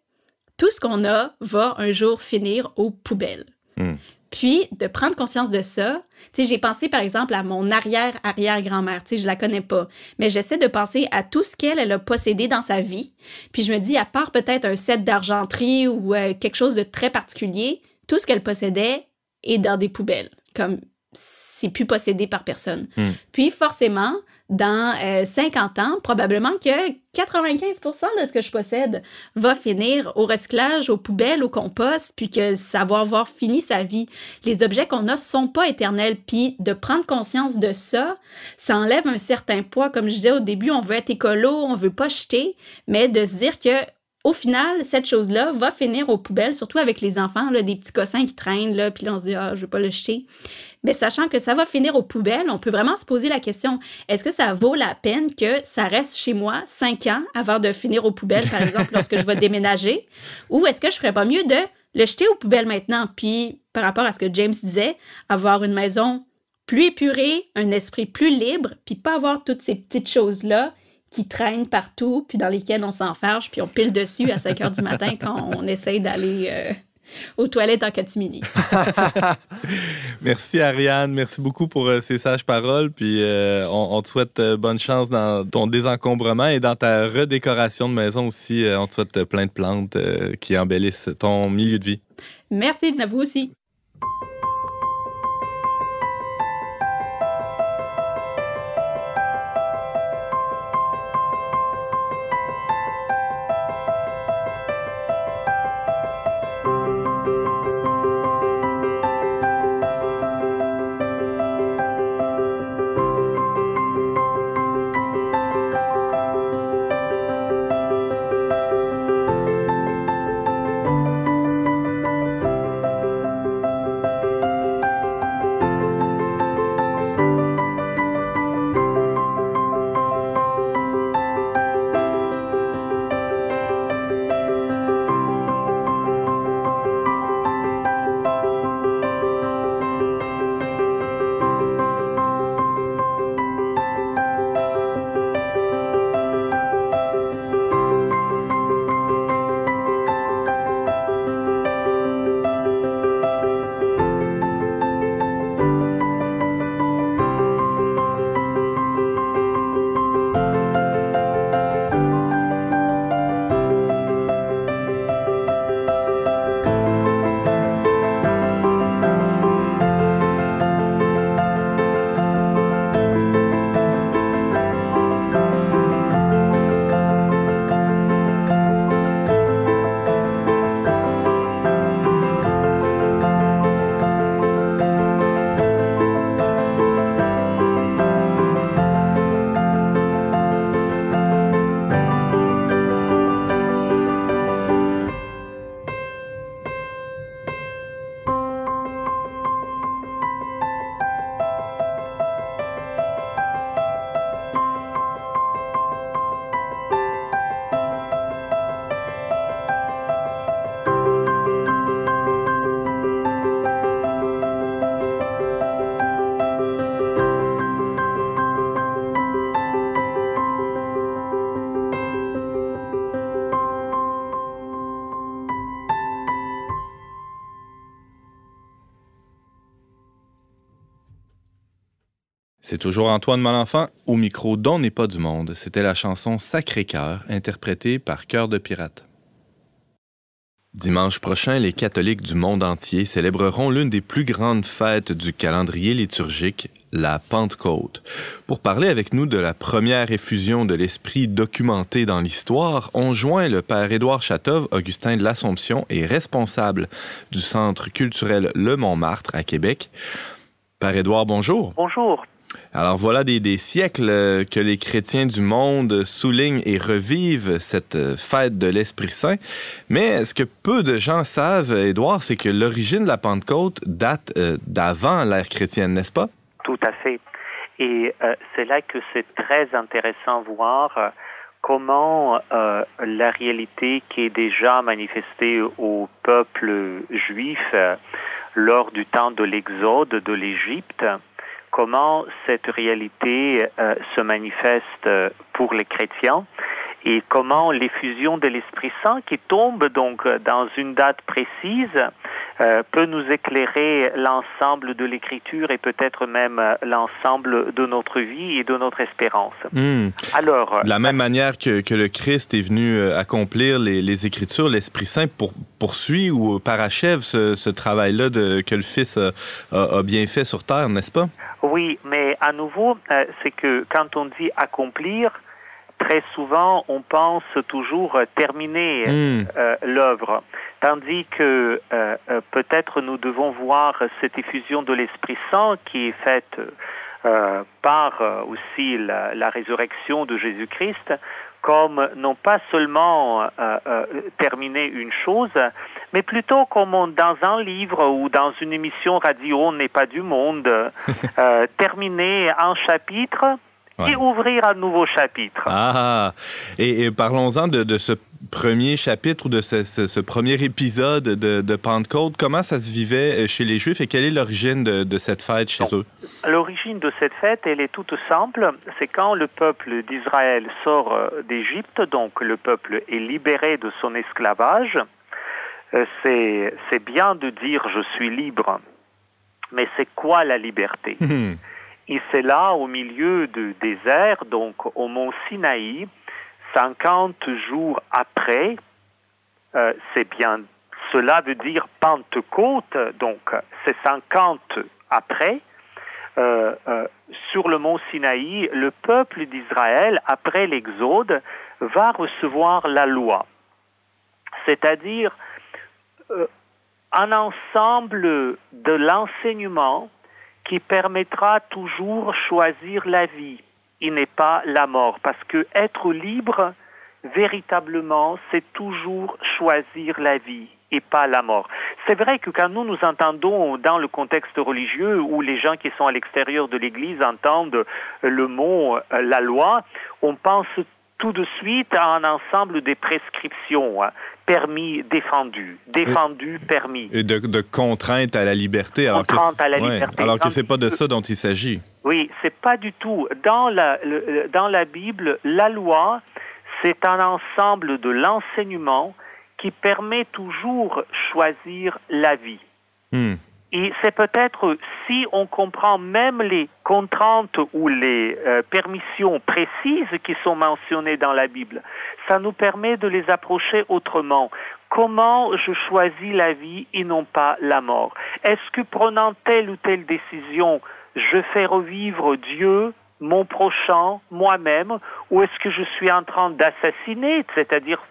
F: tout ce qu'on a va un jour finir aux poubelles. Hmm. Puis, de prendre conscience de ça, tu sais, j'ai pensé par exemple à mon arrière-arrière-grand-mère, tu sais, je la connais pas, mais j'essaie de penser à tout ce qu'elle elle a possédé dans sa vie. Puis je me dis, à part peut-être un set d'argenterie ou euh, quelque chose de très particulier, tout ce qu'elle possédait est dans des poubelles, comme c'est plus possédé par personne. Hmm. Puis forcément, dans 50 euh, ans, probablement que 95% de ce que je possède va finir au recyclage, aux poubelles, au compost, puis que ça va avoir fini sa vie. Les objets qu'on a sont pas éternels, puis de prendre conscience de ça, ça enlève un certain poids. Comme je disais au début, on veut être écolo, on veut pas jeter, mais de se dire que au final, cette chose-là va finir aux poubelles, surtout avec les enfants, là, des petits cossins qui traînent, là, puis là, on se dit, ah, je vais pas le jeter mais sachant que ça va finir aux poubelles, on peut vraiment se poser la question, est-ce que ça vaut la peine que ça reste chez moi cinq ans avant de finir aux poubelles, par exemple, lorsque je vais déménager? Ou est-ce que je ferais pas mieux de le jeter aux poubelles maintenant? Puis, par rapport à ce que James disait, avoir une maison plus épurée, un esprit plus libre, puis pas avoir toutes ces petites choses-là qui traînent partout, puis dans lesquelles on s'enfarge, puis on pile dessus à 5 heures du matin quand on essaye d'aller euh, aux toilettes en catimini.
B: merci Ariane, merci beaucoup pour euh, ces sages paroles. Puis euh, on, te souhaite bonne chance dans ton désencombrement et dans ta redécoration de maison aussi. on te souhaite plein de plantes qui embellissent ton milieu de vie.
F: Merci à vous aussi.
B: Toujours Antoine Malenfant au micro dont n'est pas du monde. C'était la chanson Sacré-Cœur, interprétée par Cœur de Pirate. Dimanche prochain, les catholiques du monde entier célébreront l'une des plus grandes fêtes du calendrier liturgique, la Pentecôte. Pour parler avec nous de la première effusion de l'esprit documentée dans l'histoire, on joint le père Édouard Chatov, Augustin de l'Assomption et responsable du Centre culturel Le Montmartre à Québec. Père Édouard, bonjour.
G: Bonjour.
B: Alors voilà des, siècles euh, que les chrétiens du monde soulignent et revivent cette euh, fête de l'Esprit Saint. Mais ce que peu de gens savent, Édouard, c'est que l'origine de la Pentecôte date euh, d'avant l'ère chrétienne, n'est-ce pas?
G: Tout à fait. Et c'est là que c'est très intéressant voir comment la réalité qui est déjà manifestée au peuple juif lors du temps de l'exode de l'Égypte, comment cette réalité euh, se manifeste pour les chrétiens et comment l'effusion de l'Esprit Saint qui tombe donc dans une date précise euh, peut nous éclairer l'ensemble de l'écriture et peut-être même euh, l'ensemble de notre vie et de notre espérance.
B: Mmh.
G: Alors,
B: de la même manière que, que, le Christ est venu euh, accomplir les, les Écritures, l'Esprit Saint pour, poursuit ou parachève ce, ce travail-là que le Fils a, a, a, bien fait sur terre, n'est-ce pas?
G: Oui, mais à nouveau, euh, c'est que quand on dit accomplir, très souvent, on pense toujours terminer mmh. euh, l'œuvre, tandis que euh, peut-être nous devons voir cette effusion de l'Esprit Saint qui est faite euh, par aussi la, la, résurrection de Jésus-Christ comme non pas seulement terminer une chose, mais plutôt comme on, dans un livre ou dans une émission radio, on n'est pas du monde, terminer un chapitre et ouvrir un nouveau chapitre.
B: Ah, et, et parlons-en de, de, ce premier chapitre ou de ce, ce, ce premier épisode de, de, Pentecôte. Comment ça se vivait chez les Juifs et quelle est l'origine de, de, cette fête chez eux?
G: L'origine de cette fête, elle est toute simple. C'est quand le peuple d'Israël sort d'Égypte, donc le peuple est libéré de son esclavage. C'est bien de dire je suis libre, mais c'est quoi la liberté? Et c'est là, au milieu du désert, donc au mont Sinaï, 50 jours après, euh, c'est bien, cela veut dire Pentecôte, donc c'est 50 après, euh, euh, sur le mont Sinaï, le peuple d'Israël, après l'Exode, va recevoir la loi, c'est-à-dire un ensemble de l'enseignement qui permettra toujours choisir la vie et n'est pas la mort. Parce que être libre, véritablement, c'est toujours choisir la vie et pas la mort. C'est vrai que quand nous nous entendons dans le contexte religieux où les gens qui sont à l'extérieur de l'Église entendent le mot euh, la loi, on pense tout de suite à un ensemble de prescriptions. Hein permis, défendu, défendu,
B: et,
G: permis.
B: Et de, de, contraintes à la liberté. Alors
G: Contrainte
B: que
G: à la
B: ouais,
G: liberté.
B: Alors que c'est pas de ça dont il s'agit.
G: Oui, c'est pas du tout. Dans la, le, dans la Bible, la loi, c'est un ensemble de l'enseignement qui permet toujours choisir la vie.
B: Hmm.
G: Et c'est peut-être si on comprend même les contraintes ou les euh, permissions précises qui sont mentionnées dans la Bible, ça nous permet de les approcher autrement. Comment je choisis la vie et non pas la mort? Est-ce que prenant telle ou telle décision, je fais revivre Dieu, mon prochain, moi-même, ou est-ce que je suis en train d'assassiner, c'est-à-dire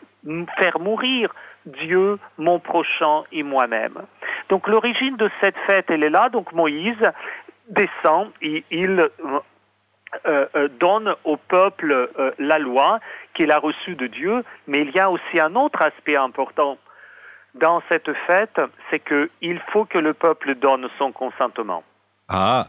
G: faire mourir Dieu, mon prochain et moi-même? Donc l'origine de cette fête, elle est là. Donc Moïse descend et il euh, euh, donne au peuple euh, la loi qu'il a reçue de Dieu, mais il y a aussi un autre aspect important dans cette fête, c'est qu'il faut que le peuple donne son consentement.
B: Ah.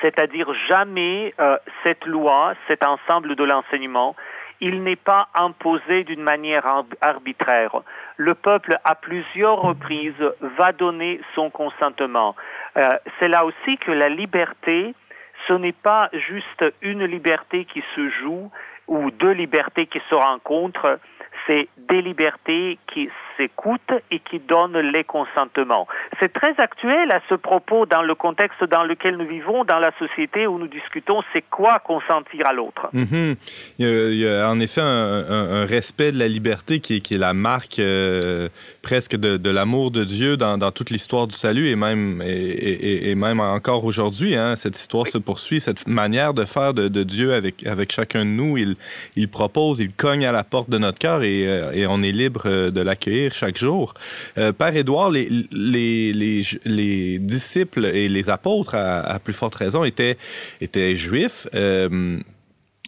G: C'est-à-dire jamais euh, cette loi, cet ensemble de l'enseignement, il n'est pas imposé d'une manière arbitraire. Le peuple, à plusieurs reprises, va donner son consentement. Euh, c'est là aussi que la liberté, ce n'est pas juste une liberté qui se joue ou deux libertés qui se rencontrent, c'est des libertés qui s'écoutent et qui donnent les consentements. C'est très actuel à ce propos dans le contexte dans lequel nous vivons, dans la société où nous discutons c'est quoi consentir à l'autre.
B: Mhm. il, y a, en effet un, respect de la liberté qui, qui est la marque euh, presque de, de l'amour de Dieu dans, dans toute l'histoire du salut et même, et, et, même encore aujourd'hui. Hein, cette histoire se poursuit, cette manière de faire de, de, Dieu avec, avec chacun de nous. Il, il propose, il cogne à la porte de notre cœur et, euh, et on est libre euh, de l'accueillir chaque jour. Euh, Père Édouard, les, les, les, les, disciples et les apôtres, à, plus forte raison, étaient, juifs.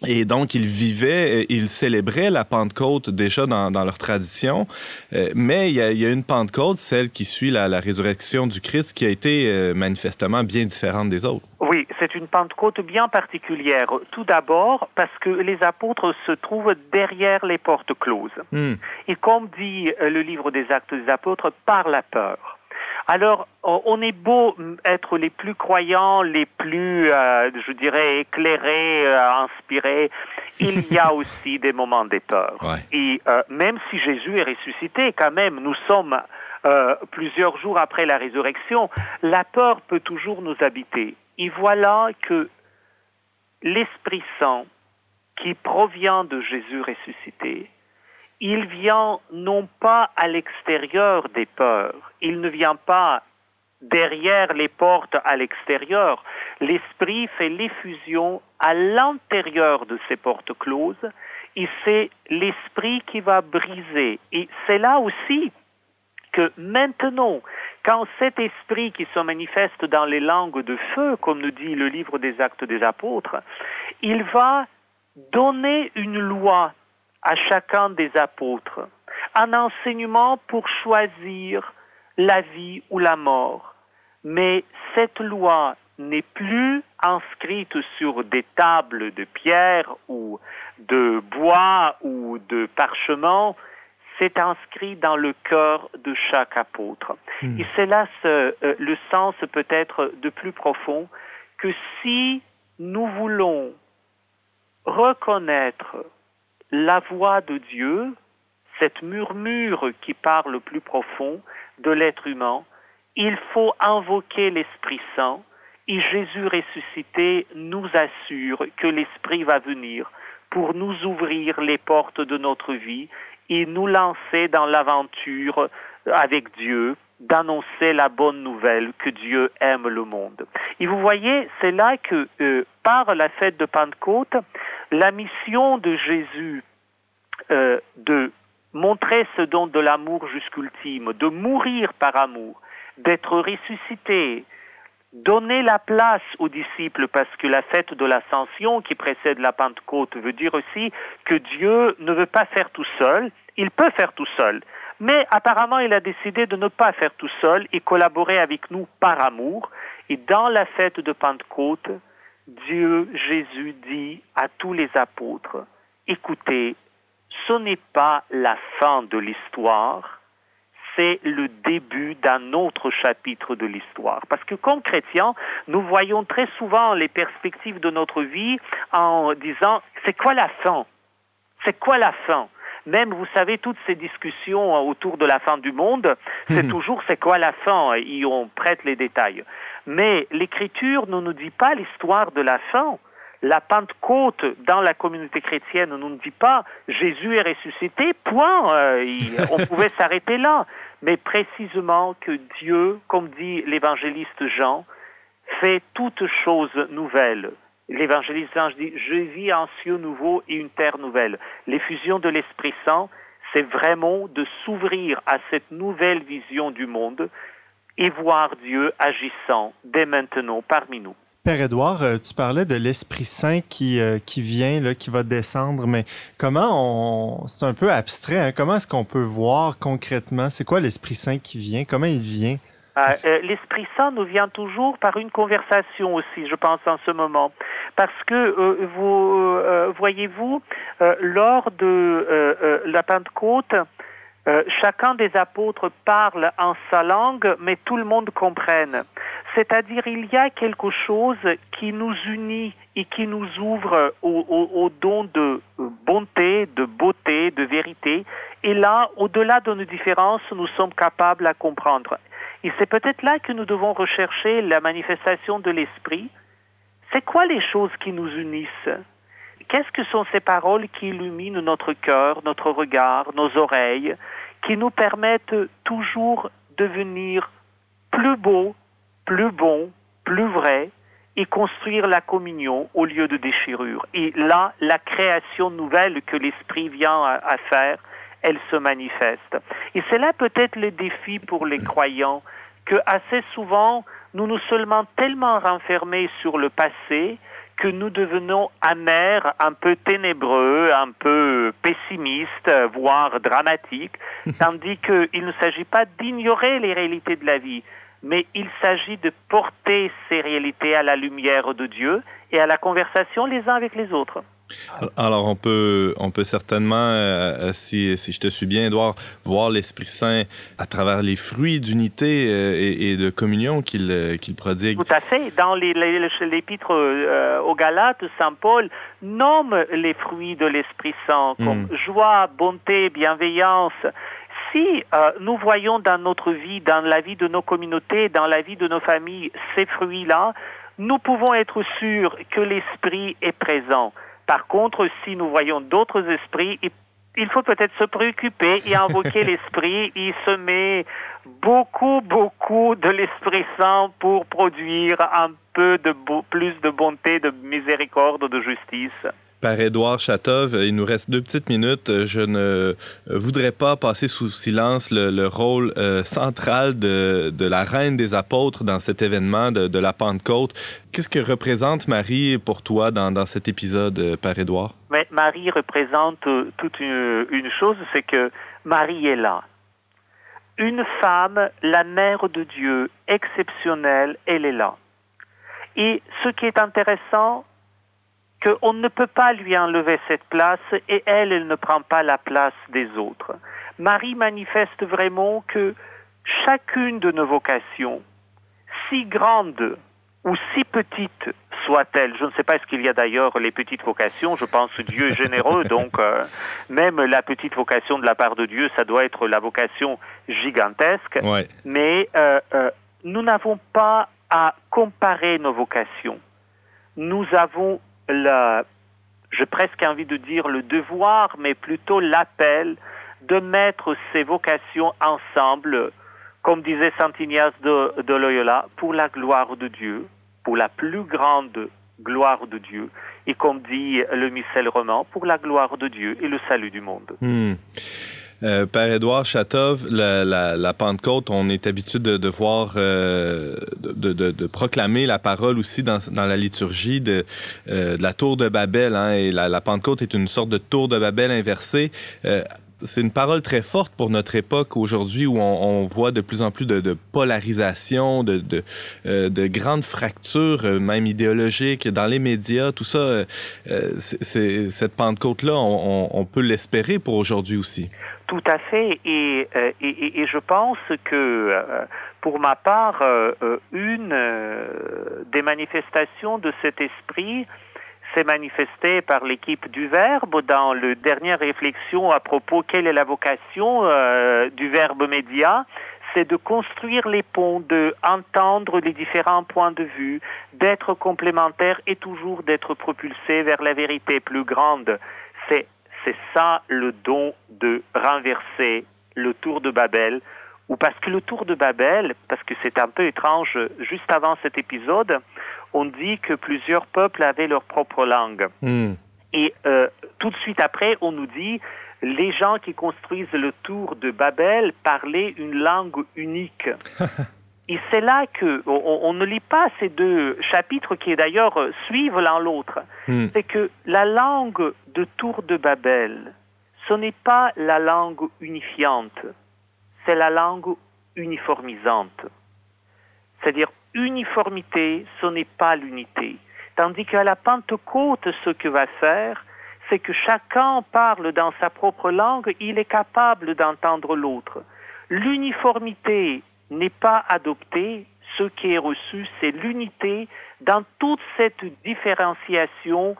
B: Et donc, ils vivaient, ils célébraient la Pentecôte déjà dans, dans leur tradition, euh, mais il y, a, il y, a, une Pentecôte, celle qui suit la, la, résurrection du Christ, qui a été euh, manifestement bien différente des autres.
G: Oui, c'est une Pentecôte bien particulière. Tout d'abord parce que les apôtres se trouvent derrière les portes closes. Mm. Et comme dit euh, le livre des Actes des Apôtres, par la peur. Alors, on est beau être les plus croyants, les plus, euh, je dirais, éclairés, euh, inspirés. Il y a aussi des moments de peur.
B: Ouais.
G: Et euh, même si Jésus est ressuscité, quand même, nous sommes plusieurs jours après la résurrection, la peur peut toujours nous habiter. Et voilà que l'Esprit Saint, qui provient de Jésus ressuscité, il vient non pas à l'extérieur des peurs, il ne vient pas derrière les portes à l'extérieur. L'esprit fait l'effusion à l'intérieur de ces portes closes et c'est l'esprit qui va briser. Et c'est là aussi que maintenant, quand cet esprit qui se manifeste dans les langues de feu, comme nous dit le livre des actes des apôtres, il va donner une loi à chacun des apôtres, un enseignement pour choisir la vie ou la mort. Mais cette loi n'est plus inscrite sur des tables de pierre ou de bois ou de parchemin, c'est inscrit dans le cœur de chaque apôtre. Mmh. Et c'est là ce, euh, le sens peut-être de plus profond que si nous voulons reconnaître la voix de Dieu, cette murmure qui parle plus profond de l'être humain, il faut invoquer l'Esprit Saint et Jésus ressuscité nous assure que l'Esprit va venir pour nous ouvrir les portes de notre vie et nous lancer dans l'aventure avec Dieu, d'annoncer la bonne nouvelle que Dieu aime le monde. Et vous voyez, c'est là que euh, par la fête de Pentecôte, la mission de Jésus euh, de montrer ce don de l'amour jusqu'ultime, de mourir par amour, d'être ressuscité, donner la place aux disciples parce que la fête de l'ascension qui précède la Pentecôte veut dire aussi que Dieu ne veut pas faire tout seul, il peut faire tout seul, mais apparemment il a décidé de ne pas faire tout seul et collaborer avec nous par amour. Et dans la fête de Pentecôte, Dieu, Jésus dit à tous les apôtres, écoutez, ce n'est pas la fin de l'histoire, c'est le début d'un autre chapitre de l'histoire. Parce que comme chrétiens, nous voyons très souvent les perspectives de notre vie en disant, c'est quoi la fin? C'est quoi la fin? Même, vous savez, toutes ces discussions autour de la fin du monde, c'est mmh. toujours c'est quoi la fin et on prête les détails. Mais l'Écriture ne nous dit pas l'histoire de la fin. La Pentecôte dans la communauté chrétienne ne nous dit pas Jésus est ressuscité, point. Euh, on pouvait s'arrêter là. Mais précisément que Dieu, comme dit l'évangéliste Jean, fait toutes choses nouvelles. L'évangéliste Jean dit Je vis un ciel nouveau et une terre nouvelle. L'effusion de l'Esprit Saint, c'est vraiment de s'ouvrir à cette nouvelle vision du monde et voir Dieu agissant dès maintenant parmi nous.
C: Père Édouard, euh, tu parlais de l'Esprit Saint qui, euh, qui vient, là, qui va descendre, mais comment on. C'est un peu abstrait, hein? comment est-ce qu'on peut voir concrètement? C'est quoi l'Esprit Saint qui vient? Comment il vient?
G: Euh, euh, L'Esprit Saint nous vient toujours par une conversation aussi, je pense, en ce moment. Parce que, euh, vous voyez-vous, lors de la Pentecôte, chacun des apôtres parle en sa langue, mais tout le monde comprenne. C'est-à-dire, il y a quelque chose qui nous unit et qui nous ouvre au, au, au don de bonté, de beauté, de vérité. Et là, au-delà de nos différences, nous sommes capables à comprendre. Et c'est peut-être là que nous devons rechercher la manifestation de l'esprit. C'est quoi les choses qui nous unissent? Qu'est-ce que sont ces paroles qui illuminent notre cœur, notre regard, nos oreilles, qui nous permettent toujours de devenir plus beau, plus bon, plus vrai, et construire la communion au lieu de déchirure? Et là, la création nouvelle que l'Esprit vient à, faire, elle se manifeste. Et c'est là peut-être le défi pour les croyants, que assez souvent, nous nous seulement tellement renfermés sur le passé que nous devenons amers, un peu ténébreux, un peu pessimistes, voire dramatiques, tandis qu'il ne s'agit pas d'ignorer les réalités de la vie, mais il s'agit de porter ces réalités à la lumière de Dieu et à la conversation les uns avec les autres.
B: Alors, on peut, on peut certainement, euh, euh, si, si, je te suis bien, Edouard, voir l'Esprit Saint à travers les fruits d'unité euh, et, de communion qu'il qu'il prodigue.
G: Tout à fait. Dans l'épître aux Galates, Saint Paul nomme les fruits de l'Esprit Saint comme hmm. joie, bonté, bienveillance, si nous voyons dans notre vie, dans la vie de nos communautés, dans la vie de nos familles, ces fruits-là, nous pouvons être sûrs que l'Esprit est présent. Par contre, si nous voyons d'autres esprits, il faut peut-être se préoccuper et invoquer l'Esprit. Il se met beaucoup, beaucoup de l'Esprit Saint pour produire un peu de plus de bonté, de miséricorde, de justice
B: par Édouard Chatov. Il nous reste deux petites minutes. Je ne voudrais pas passer sous silence le, rôle euh, central de, la reine des apôtres dans cet événement de, la Pentecôte. Qu'est-ce que représente Marie pour toi dans, cet épisode, euh, par Édouard?
G: Marie représente euh, toute une chose, c'est que Marie est là. Une femme, la mère de Dieu, exceptionnelle, elle est là. Et ce qui est intéressant, qu'on ne peut pas lui enlever cette place et elle, elle ne prend pas la place des autres. Marie manifeste vraiment que chacune de nos vocations, si grande ou si petite soit-elle, je ne sais pas ce qu'il y a d'ailleurs les petites vocations, je pense Dieu est généreux, donc euh, même la petite vocation de la part de Dieu, ça doit être la vocation gigantesque, mais euh, euh, nous n'avons pas à comparer nos vocations. Nous avons j'ai presque envie de dire le devoir, mais plutôt l'appel de mettre ces vocations ensemble, comme disait Saint Ignace de, de, Loyola, pour la gloire de Dieu, pour la plus grande gloire de Dieu, et comme dit le missel roman, pour la gloire de Dieu et le salut du monde.
B: Hmm. Euh, Père Édouard Chatov, la, la, la, Pentecôte, on est habitué de, de voir, euh, de, de, de, proclamer la parole aussi dans, dans la liturgie de, euh, la tour de Babel. Hein, et la, la, Pentecôte est une sorte de tour de Babel inversée. Euh, c'est une parole très forte pour notre époque aujourd'hui où on, on, voit de plus en plus de, de polarisation, de, de, euh, de, grandes fractures, euh, même idéologiques, dans les médias, tout ça. Euh, c'est, cette Pentecôte-là, on, on, peut l'espérer pour aujourd'hui aussi.
G: Tout à fait. Et, euh, et, et je pense que, euh, pour ma part, euh, une des manifestations de cet esprit s'est manifestée par l'équipe du Verbe dans le dernière réflexion à propos quelle est la vocation du Verbe média c'est de construire les ponts, de entendre les différents points de vue, d'être complémentaire et toujours d'être propulsé vers la vérité plus grande. C'est c'est ça le don de renverser le tour de Babel, ou parce que le tour de Babel, parce que c'est un peu étrange, juste avant cet épisode, on dit que plusieurs peuples avaient leur propre langue. Hmm. Et euh, tout de suite après, on nous dit, les gens qui construisent le tour de Babel parlaient une langue unique. Et c'est là que on, ne lit pas ces deux chapitres qui d'ailleurs suivent l'un l'autre. Hmm. C'est que la langue de Tour de Babel, ce n'est pas la langue unifiante, c'est la langue uniformisante. C'est-à-dire uniformité, ce n'est pas l'unité. Tandis qu'à la Pentecôte, ce que va faire, c'est que chacun parle dans sa propre langue, il est capable d'entendre l'autre. L'uniformité n'est pas adopté, ce qui est reçu, c'est l'unité dans toute cette différenciation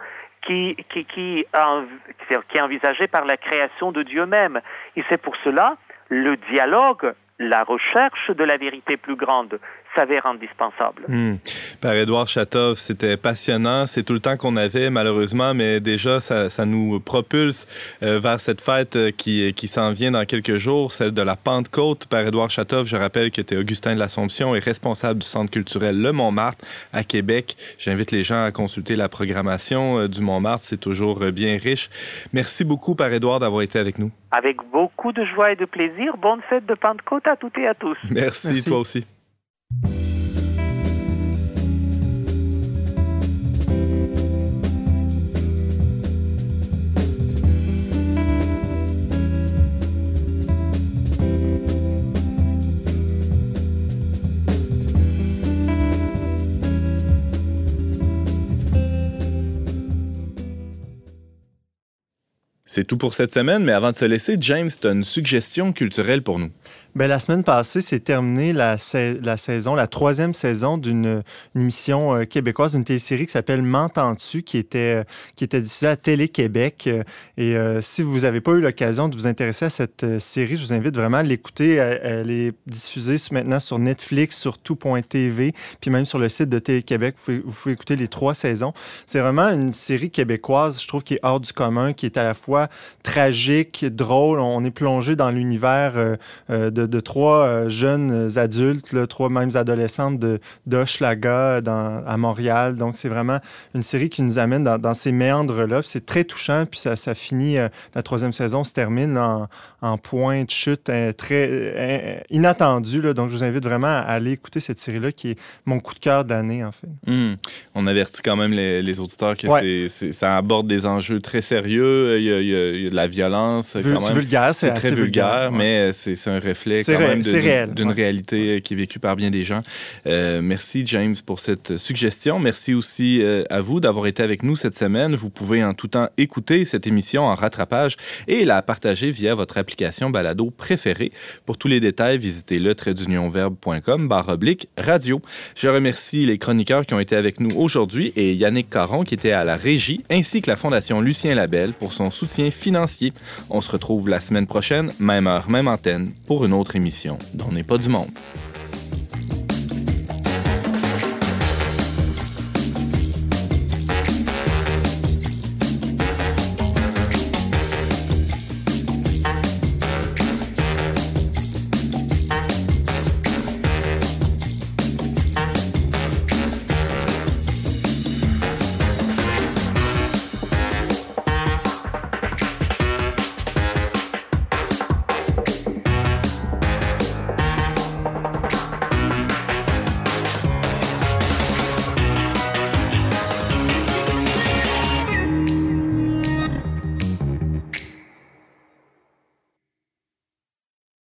G: qui, est envisagé par la création de Dieu même. Et c'est pour cela le dialogue, la recherche de la vérité plus grande, s'avère indispensable.
B: Hmm. Par Édouard Chatov, c'était passionnant. C'est tout le temps qu'on avait, malheureusement, mais déjà, ça, ça nous propulse euh, vers cette fête euh, qui, qui s'en vient dans quelques jours, celle de la Pentecôte. Par Édouard Chatov, je rappelle que tu es Augustin de l'Assomption et responsable du Centre culturel Le Montmartre à Québec. J'invite les gens à consulter la programmation euh, du Montmartre. C'est toujours bien riche. Merci beaucoup, Par Édouard, d'avoir été avec nous.
G: Avec beaucoup de joie et de plaisir. Bonne fête de Pentecôte à toutes et à tous.
B: Merci. Merci. toi aussi. C'est tout pour cette semaine, mais avant de se laisser, James, tu une suggestion culturelle pour nous.
C: Bien, la semaine passée, c'est terminé la, la, saison, la troisième saison d'une émission euh, québécoise, d'une télésérie qui s'appelle M'entends-tu, qui était, euh, qui était diffusée à Télé-Québec. Euh, et si vous n'avez pas eu l'occasion de vous intéresser à cette série, je vous invite vraiment à l'écouter. Elle, est diffusée maintenant sur Netflix, sur tout.tv, puis même sur le site de Télé-Québec. Vous, vous pouvez, écouter les trois saisons. C'est vraiment une série québécoise, je trouve, qui est hors du commun, qui est à la fois tragique, drôle. On est plongé dans l'univers de de, trois euh, jeunes adultes, trois mêmes adolescentes de d'Hochelaga à Montréal. Donc, c'est vraiment une série qui nous amène dans, ces méandres-là. C'est très touchant, puis ça, ça finit, euh, la troisième saison se termine en, en point de chute euh, très inattendu. Donc, je vous invite vraiment à aller écouter cette série-là, qui est mon coup de cœur d'année, en fait.
B: Hmm. On avertit quand même les, auditeurs que ça aborde des enjeux très sérieux. Il y a, de la violence.
C: C'est vulgaire,
B: c'est très vulgaire, mais c'est un reflet d'une réalité euh, qui est vécue par bien des gens. Euh, merci, James, pour cette suggestion. Merci aussi euh, à vous d'avoir été avec nous cette semaine. Vous pouvez en tout temps écouter cette émission en rattrapage et la partager via votre application balado préférée. Pour tous les détails, visitez le barre oblique radio. Je remercie les chroniqueurs qui ont été avec nous aujourd'hui et Yannick Caron qui était à la régie, ainsi que la Fondation Lucien Labelle pour son soutien financier. On se retrouve la semaine prochaine, même heure, même antenne, pour une autre émission dont n'est pas du monde.